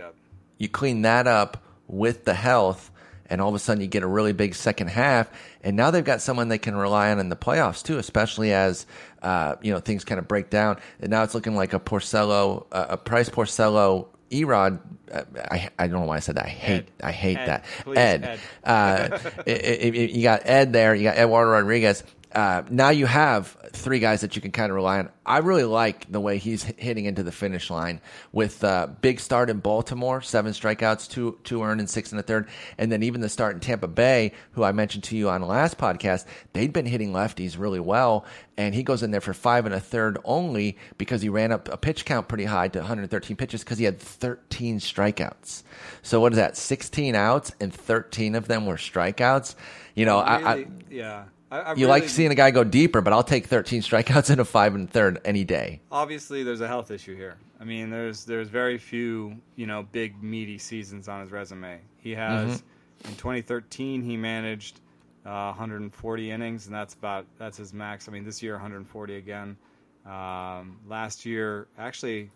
you clean that up with the health, and all of a sudden you get a really big second half. And now they've got someone they can rely on in the playoffs too, especially as uh, you know things kind of break down. And now it's looking like a Porcello, uh, a Price Porcello. Erod, uh, I, I don't know why I said that. I hate Ed. I hate Ed. that. Please, Ed, Ed. uh, <laughs> i- i- i- you got Ed there. You got Eduardo Rodriguez. Uh, now you have three guys that you can kind of rely on. I really like the way he's hitting into the finish line with uh, big start in Baltimore, seven strikeouts, two two earned, and six and a third, and then even the start in Tampa Bay, who I mentioned to you on the last podcast, they'd been hitting lefties really well, and he goes in there for five and a third only because he ran up a pitch count pretty high to 113 pitches because he had 13 strikeouts. So what is that? 16 outs, and 13 of them were strikeouts. You know, I, I yeah. I, I you really- like seeing a guy go deeper, but I'll take 13 strikeouts in a five and third any day. obviously there's a health issue here. I mean, there's there's very few you know big meaty seasons on his resume. He has in 2013 he managed uh, 140 innings, and that's about that's his max. I mean, this year 140 again. Um, last year, actually,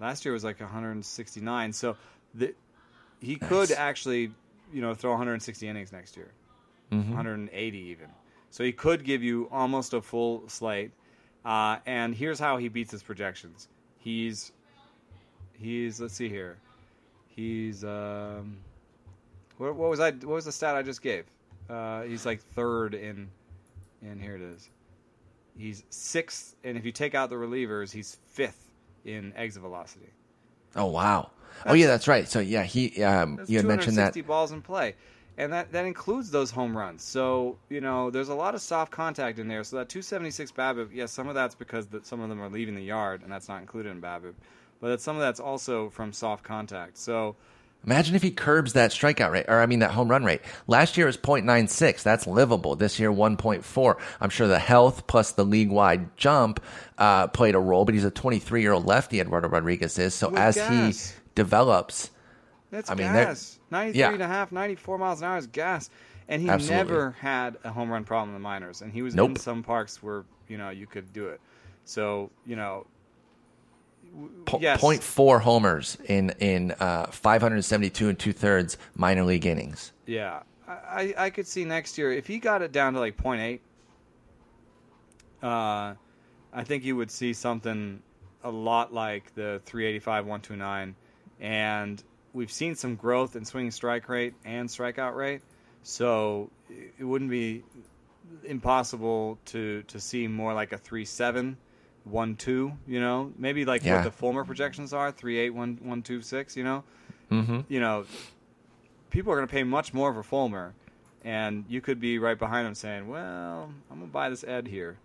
last year was like 169. So the, he could Nice. actually you know throw 160 innings next year. 180 even. So he could give you almost a full slate. Uh, and here's how he beats his projections. He's he's let's see here. He's um, what, what was I? What was the stat I just gave? Uh, he's like third in in here it is. He's sixth, and if you take out the relievers, he's fifth in exit velocity. Oh wow! oh yeah, that's right. So yeah, he um, you had mentioned that. 260 balls in play, and that that includes those home runs. So you know, there's a lot of soft contact in there. So that 276 BABIP, yes, some of that's because that some of them are leaving the yard, and that's not included in BABIP. But some of that's also from soft contact. So Imagine if he curbs that strikeout rate, or I mean that home run rate. Last year was 0.96. That's livable. This year 1.4. I'm sure the health plus the league wide jump uh, played a role, but he's a 23 year old lefty. Eduardo Rodriguez is. So With as gas. he develops, that's I mean, gas. 93 yeah. and a half, 94 miles an hour is gas. And he Absolutely. never had a home run problem in the minors, and he was in some parks where you know you could do it. So you know, po- yes, 0.4 homers in in uh, 572 and two thirds minor league innings. Yeah, I, I I could see next year if he got it down to like 0.8. Uh, I think you would see something a lot like the 385 129, and we've seen some growth in swinging strike rate and strikeout rate, so it- wouldn't be impossible to to see more like a 3.7 1 2 you know maybe like Yeah. what the Fulmer projections are 3.8 1 1 2 6 you know Mm-hmm. you know, people are going to pay much more for Fulmer, and you could be right behind them saying, "Well, I'm going to buy this Ed here."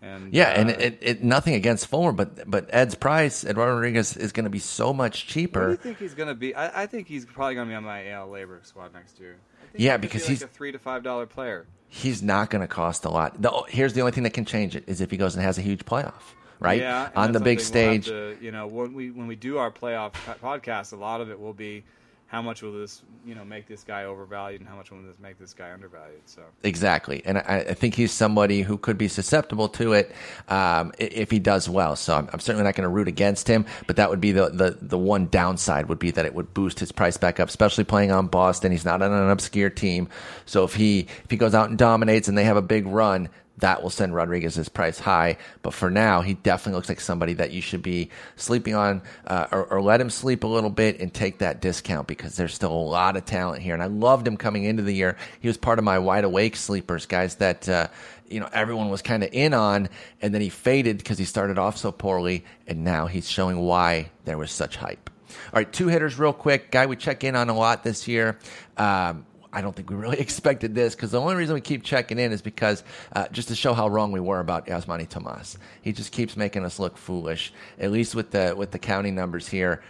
And Yeah, and uh, it, it nothing against Fulmer, but but Ed's price, Eduardo Rodriguez is going to be so much what do cheaper. you think he's going to be? I, I think he's probably going to be on my AL labor squad next year. Yeah, be because like he's- a three to five dollar player. He's not going to cost a lot. The, here's the only thing that can change it is if he goes and has a huge playoff, right? Yeah, on the big something we'll stage. to- you know, when we when we do our playoff podcast, a lot of it will be how much will this you know make this guy overvalued and how much will this make this guy undervalued. So Exactly, and I, I think he's somebody who could be susceptible to it um, if he does well. So I'm, I'm certainly not going to root against him, but that would be the, the the one downside would be that it would boost his price back up, especially playing on Boston. He's not on an obscure team, so if he if he goes out and dominates and they have a big run. That will send Rodriguez's price high, but for now, he definitely looks like somebody that you should be sleeping on, uh, or, or let him sleep a little bit and take that discount because there's still a lot of talent here. And I loved him coming into the year. He was part of my wide awake sleepers, guys that uh, you know everyone was kind of in on, and then he faded because he started off so poorly, and now he's showing why there was such hype. All right, two hitters real quick. Guy we check in on a lot this year. Um, I don't think we really <laughs> expected this because the only reason we keep checking in is because uh, just to show how wrong we were about Yasmany Tomas. He just keeps making us look foolish. At least with the with the counting numbers here,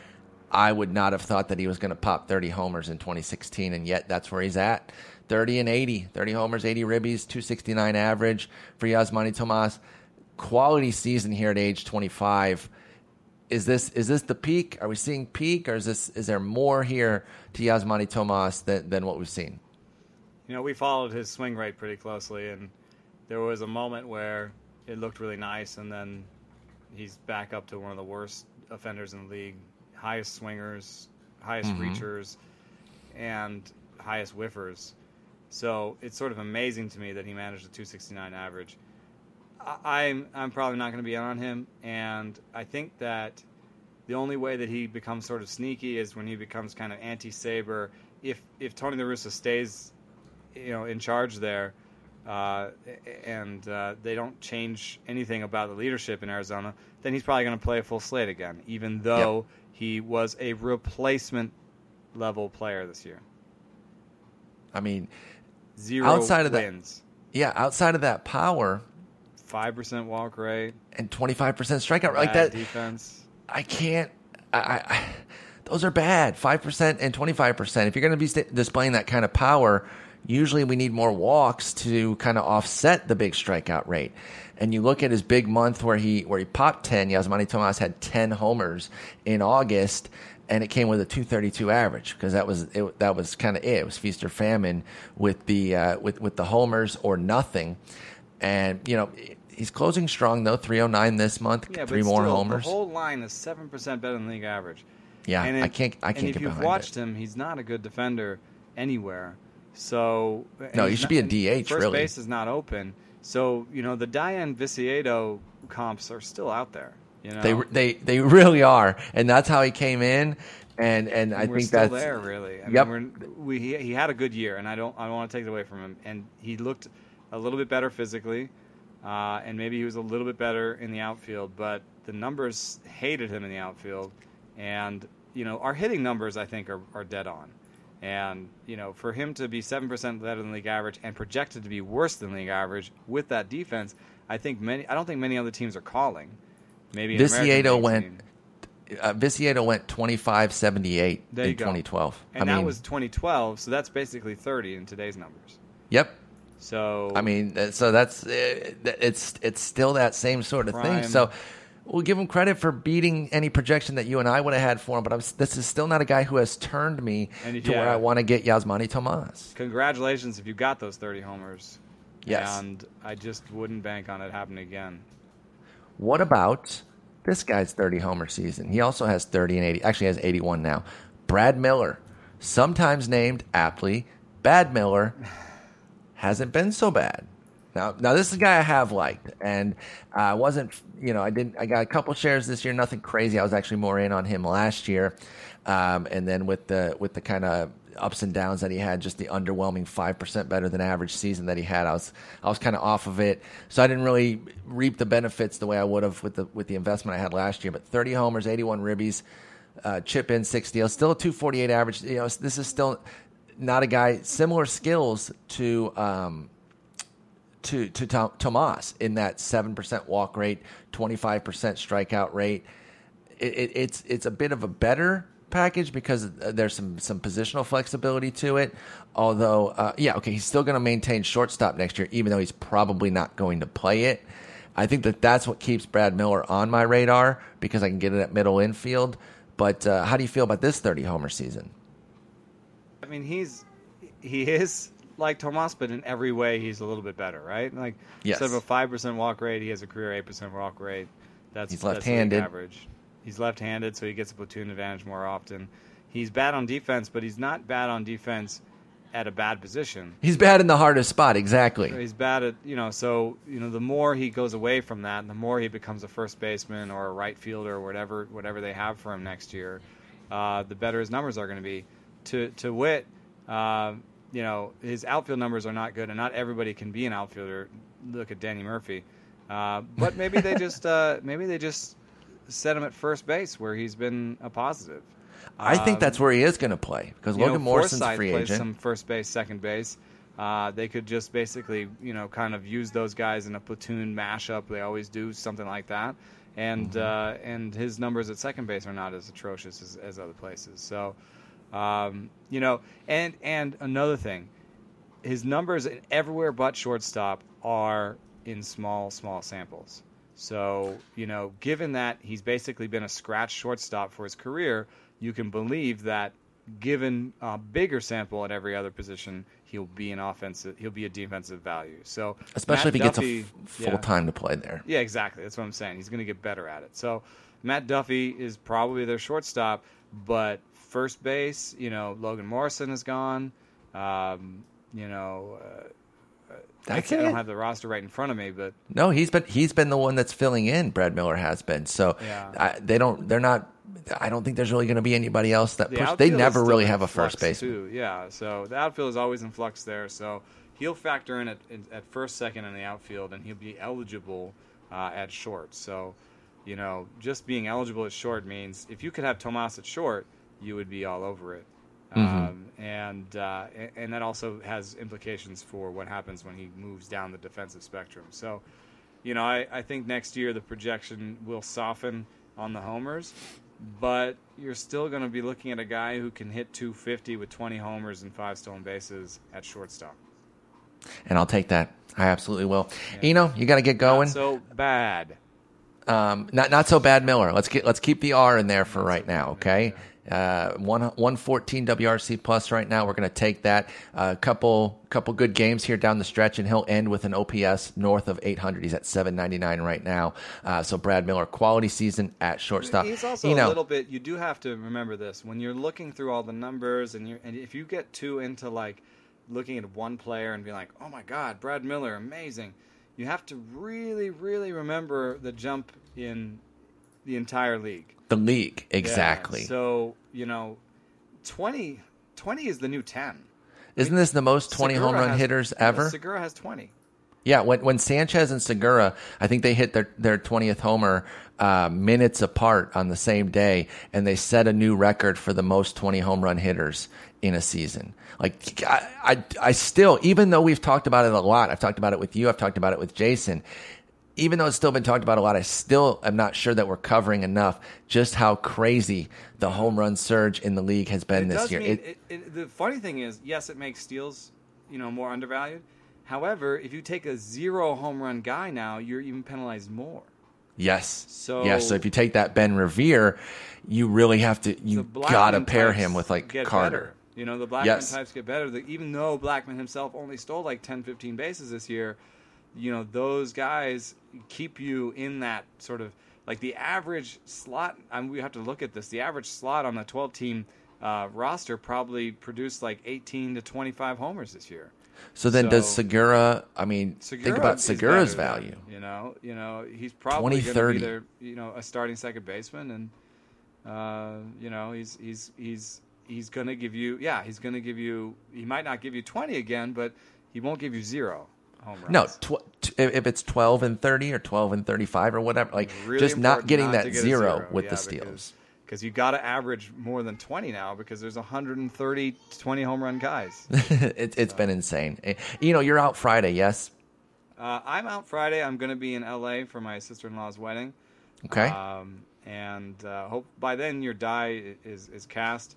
I would not have thought that he was going to pop 30 homers in 2016, and yet that's where he's at. 30 and 80, 30 homers, 80 ribbies, 269 average for Yasmany Tomas. Quality season here at age 25 is this is this the peak? Are we seeing peak, or is this is there more here to Yasmany Tomas than, than what we've seen? You know, we followed his swing rate pretty closely, and there was a moment where it looked really nice, and then he's back up to one of the worst offenders in the league, highest swingers, highest mm-hmm. reachers, and highest whiffers. So it's sort of amazing to me that he managed a 269 average. I'm I'm probably not going to be on him, and I think that the only way that he becomes sort of sneaky is when he becomes kind of anti-Saber. If if Tony La Russa stays, you know, in charge there, uh, and uh, they don't change anything about the leadership in Arizona, then he's probably going to play a full slate again, even though yep. he was a replacement level player this year. I mean, zero outside of wins. That, yeah, outside of that power, five percent walk rate and twenty five percent strikeout like that defense. I can't. I, I those are bad. Five percent and twenty five percent. If you're going to be st- displaying that kind of power, usually we need more walks to kind of offset the big strikeout rate. And you look at his big month where he where he popped ten. Yasmany Tomas had ten homers in August, and it came with a 232 average because that was it, that was kind of it. It was feast or famine with the uh, with with the homers or nothing. And you know, he's closing strong though. Three oh nine this month. Yeah, three more still, homers. The whole line is seven percent better than league average. Yeah, and I can't. I can't. And if you've watched it. him, he's not a good defender anywhere. So no, he should not, be a DH. First really. base is not open. So you know the Dayan Viciedo comps are still out there. You know? They they they really are, and that's how he came in. And and I we're think still that's there really. I yep. Mean, we he, he had a good year, and I don't I don't want to take it away from him. And he looked a little bit better physically, uh, and maybe he was a little bit better in the outfield. But the numbers hated him in the outfield, and you know our hitting numbers I think are, are dead on. And you know, for him to be seven percent better than league average and projected to be worse than league average with that defense, I think many. I don't think many other teams are calling. Maybe Viciedo went. Uh, Viciedo went 25 78 in 2012. And I that mean, was 2012, so that's basically 30 in today's numbers. Yep. So I mean, uh, so that's uh, it's it's still that same sort of prime. thing. So we'll give him credit for beating any projection that you and I would have had for him. But I'm, this is still not a guy who has turned me and, to yeah. where I want to get Yasmany Tomas. Congratulations if you got those 30 homers. Yes. And I just wouldn't bank on it happening again. What about this guy's 30 homer season? He also has 30 and 80. Actually, has 81 now. Brad Miller, sometimes named aptly Bad Miller, <laughs> hasn't been so bad. Now, now this is a guy I have liked, and I uh, wasn't, you know, I didn't. I got a couple shares this year, nothing crazy. I was actually more in on him last year, um, and then with the with the kind of ups and downs that he had, just the underwhelming five percent better than average season that he had, I was I was kind of off of it. So I didn't really reap the benefits the way I would have with the with the investment I had last year. But thirty homers, eighty one ribbies, uh, chip in six steals, still a two forty eight average. You know, this is still not a guy similar skills to um, to to Tom, Tomas in that seven percent walk rate, twenty five percent strikeout rate. It, it, it's it's a bit of a better package because there's some some positional flexibility to it. Although, uh, yeah, okay, he's still going to maintain shortstop next year, even though he's probably not going to play it. I think that that's what keeps Brad Miller on my radar because I can get it at middle infield. But uh, how do you feel about this 30 homer season? I mean, he's he is like Tomas, but in every way he's a little bit better, right? Like yes. instead of a five percent walk rate, he has a career eight percent walk rate. That's he's left-handed. That's average. He's left-handed, so he gets a platoon advantage more often. He's bad on defense, but he's not bad on defense at a bad position. He's bad in the hardest spot, exactly. He's bad at you know, so you know, the more he goes away from that, the more he becomes a first baseman or a right fielder or whatever whatever they have for him next year, uh, the better his numbers are going to be. To to wit, uh, you know, his outfield numbers are not good, and not everybody can be an outfielder. Look at Danny Murphy, uh, but maybe they <laughs> just uh, maybe they just set him at first base where he's been a positive. I think that's where he is going to play because Um, You know, Logan Morrison's free agent. some first base, second base. Uh, they could just basically, you know, kind of use those guys in a platoon mashup. They always do something like that, and Mm-hmm. uh, and his numbers at second base are not as atrocious as, as other places. So, um, you know, and and another thing, his numbers in everywhere but shortstop are in small small samples. So, you know, given that he's basically been a scratch shortstop for his career, you can believe that given a bigger sample at every other position, he'll be an offensive, he'll be a defensive value. So, Especially Matt if he gets Duffy- a f- yeah. full time to play there. Yeah, exactly. That's what I'm saying. He's going to get better at it. So Matt Duffy is probably their shortstop, but first base, you know, Logan Morrison is gone. Um, you know, uh, I, That's can't- I don't have the roster right in front of me, but No, he's been he's been the one that's filling in. Brad Miller has been. So Yeah. I, they don't. They're not. I don't think there's really going to be anybody else that the push. They never really have a first base. too. Yeah, so the outfield is always in flux there. So he'll factor in at, at first, second in the outfield, and he'll be eligible uh, at short. So, you know, just being eligible at short means if you could have Tomas at short, you would be all over it. Mm-hmm. Um, and uh, and that also has implications for what happens when he moves down the defensive spectrum. So, you know, I, I think next year the projection will soften on the homers, but you're still going to be looking at a guy who can hit 250 with 20 homers and five stolen bases at shortstop. And I'll take that. I absolutely will. Eno, you got to get going. Not so bad. Um, not not so bad, Miller. Let's get let's keep the R in there for right now, okay? Uh, one one fourteen WRC plus right now. We're going to take that. A uh, couple couple good games here down the stretch, and he'll end with an OPS north of eight hundred. He's at seven ninety nine right now. Uh, so Brad Miller, quality season at shortstop. He's also you know, a little bit. You do have to remember this when you're looking through all the numbers, and you and if you get too into like looking at one player and be like, "Oh my God, Brad Miller, amazing," you have to really, really remember the jump in the entire league. The league Yeah, exactly. So you know, 20, 20 is the new ten. Isn't this the most twenty home run has- hitters yeah, ever? Segura has twenty. Yeah, when when Sanchez and Segura, I think they hit their their twentieth homer uh, minutes apart on the same day, and they set a new record for the most twenty home run hitters in a season. Like I, I, I still, even though we've talked about it a lot, I've talked about it with you, I've talked about it with Jason. Even though it's still been talked about a lot, I still am not sure that we're covering enough just how crazy the home run surge in the league has been It this year. mean, It- it, the funny thing is, yes, it makes steals, you know, more undervalued. However, if you take a zero home run guy now, you're even penalized more. Yes. So- yes. So if you take that Ben Revere, you really have to. You gotta pair him with like Carter. better. You know, the Blackmon Yes. types get better. Even though Blackmon himself only stole like 10, 15 bases this year, you know, those guys keep you in that sort of like the average slot. I mean, we have to look at this. The average slot on the 12 team uh, roster probably produced like 18 to 25 homers this year. So then, does Segura? I mean, Segura think about Segura's value. than, you know, you know, he's probably going to 2030. be their, you know, a starting second baseman, and uh, you know, he's he's he's he's going to give you, yeah, he's going to give you. He might not give you twenty again, but he won't give you zero home runs. No, tw- t- if it's twelve and thirty or twelve and thirty-five or whatever, like Really just not getting not that get a zero, with yeah, the steals. Because you got to average more than 20 now because there's 130 20 home run guys. <laughs> it, it's been insane. Eh, You know, you're out Friday, yes? Uh, I'm out Friday. I'm going to be in LA for my sister-in-law's wedding. Okay. Um, and uh, hope by then your die is is cast.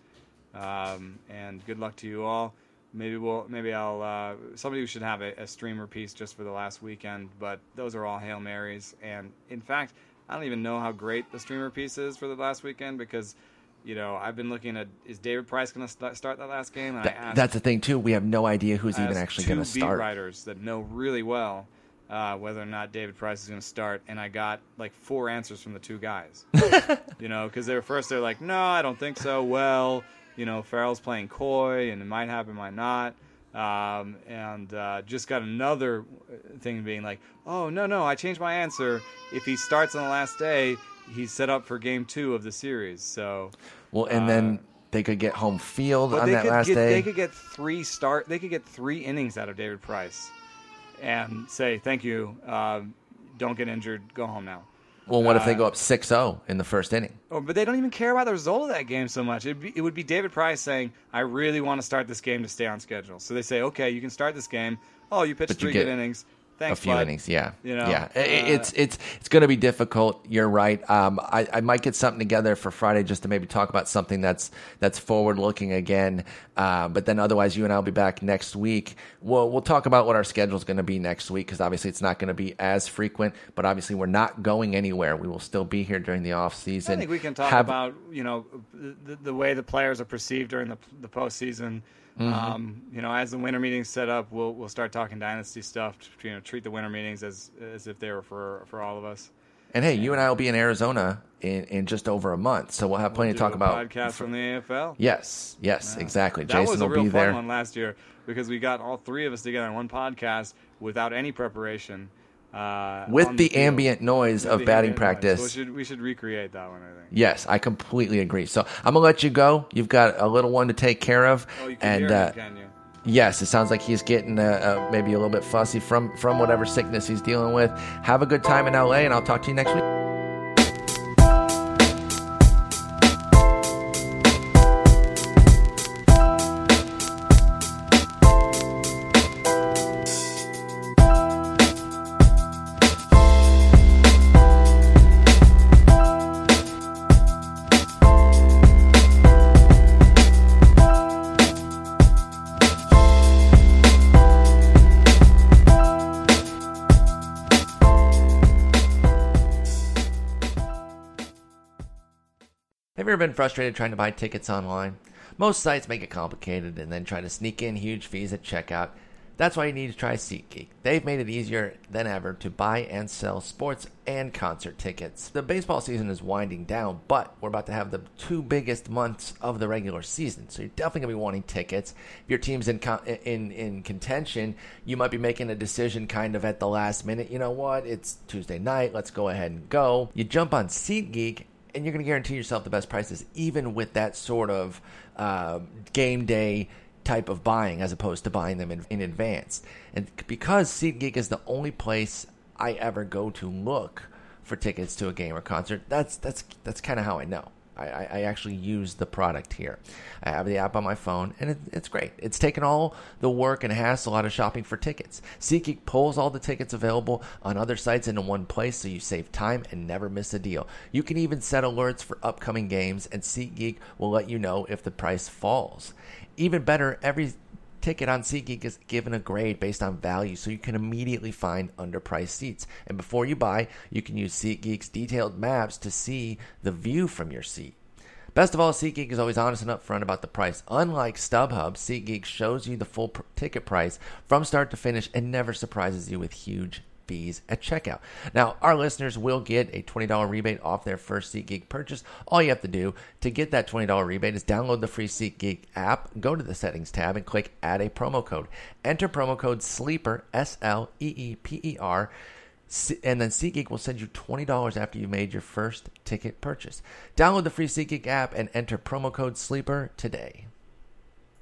Um, and good luck to you all. Maybe we'll maybe I'll uh, somebody should have a, a streamer piece just for the last weekend. But those are all hail marys. And in fact, I don't even know how great the streamer piece is for the last weekend because. You know, I've been looking at is David Price going to st- start that last game? And That- I asked, that's the thing too. We have no idea who's even actually going to start. beat writers that know really well uh, whether or not David Price is going to start, and I got like four answers from the two guys. <laughs> you know, because they were first they're like, "No, I don't think so." Well, you know, Farrell's playing coy, and it might happen, might not. Um, and uh, just got another thing being like, "Oh no, no, I changed my answer. If he starts on the last day, he's set up for game two of the series." So. Well, and then they could get home field Uh, on that last get, day. They could get three start. They could get three innings out of David Price, and say thank you. Um, don't get injured. Go home now. Well, what if they Uh, go up 6-0 in the first inning? Oh, but they don't even care about the result of that game so much. It'd be, it would be David Price saying, "I really want to start this game to stay on schedule." So they say, "Okay, you can start this game. Oh, you pitched But you three get good innings. Thanks, a few bud." innings, yeah, You know, yeah. Uh, it's it's it's going to be difficult. You're right. Um, I, I might get something together for Friday just to maybe talk about something that's that's forward looking again. Uh, but then otherwise, you and I'll be back next week. We'll we'll talk about what our schedule is going to be next week because obviously it's not going to be as frequent. But obviously, we're not going anywhere. We will still be here during the off season. I think we can talk Have- about you know the, the way the players are perceived during the the postseason. Mm-hmm. Um, you know, as the winter meetings set up, we'll we'll start talking dynasty stuff. You know, treat the winter meetings as as if they were for for all of us. And hey, you and I will be in Arizona in, in just over a month, so we'll have plenty Do to talk a about. podcast from the AFL. Yes, yes, exactly. That Jason was a will real be fun there. one last year because we got all three of us together on one podcast without any preparation. Uh, with on the, ambient noise With of batting practice. So we should we should recreate that one. I think. Yes, I completely agree. So I'm gonna let you go. You've got a little one to take care of, Oh, you can and uh, me, can you? yes, it sounds like he's getting uh, uh, maybe a little bit fussy from from whatever sickness he's dealing with. Have a good time in LA, and I'll talk to you next week. Have you ever been frustrated trying to buy tickets online? Most sites make it complicated and then try to sneak in huge fees at checkout. That's why you need to try SeatGeek. They've made it easier than ever to buy and sell sports and concert tickets. The baseball season is winding down, but we're about to have the two biggest months of the regular season, so you're definitely gonna be wanting tickets. If your team's in con- in in contention, you might be making a decision kind of at the last minute. You know what? It's Tuesday night. Let's go ahead and go. You jump on SeatGeek and you're going to guarantee yourself the best prices, even with that sort of uh, game day type of buying, as opposed to buying them in, in advance. And because SeatGeek is the only place I ever go to look for tickets to a game or concert, that's that's that's kind of how I know. I, I, actually use the product here. I have the app on my phone, and it, it's great. It's taken all the work and hassle out of shopping for tickets. SeatGeek pulls all the tickets available on other sites into one place, so you save time and never miss a deal. You can even set alerts for upcoming games, and SeatGeek will let you know if the price falls. Even better, every ticket on SeatGeek is given a grade based on value, so you can immediately find underpriced seats. And before you buy, you can use SeatGeek's detailed maps to see the view from your seat. Best of all, SeatGeek is always honest and upfront about the price. Unlike StubHub, SeatGeek shows you the full pr- ticket price from start to finish and never surprises you with huge fees at checkout. Now, our listeners will get a $20 rebate off their first SeatGeek purchase. All you have to do to get that $20 rebate is download the free SeatGeek app, go to the settings tab, and click add a promo code. Enter promo code SLEEPER, S L E E P E R. And then SeatGeek will send you $20 after you made your first ticket purchase. Download the free SeatGeek app and enter promo code SLEEPER today.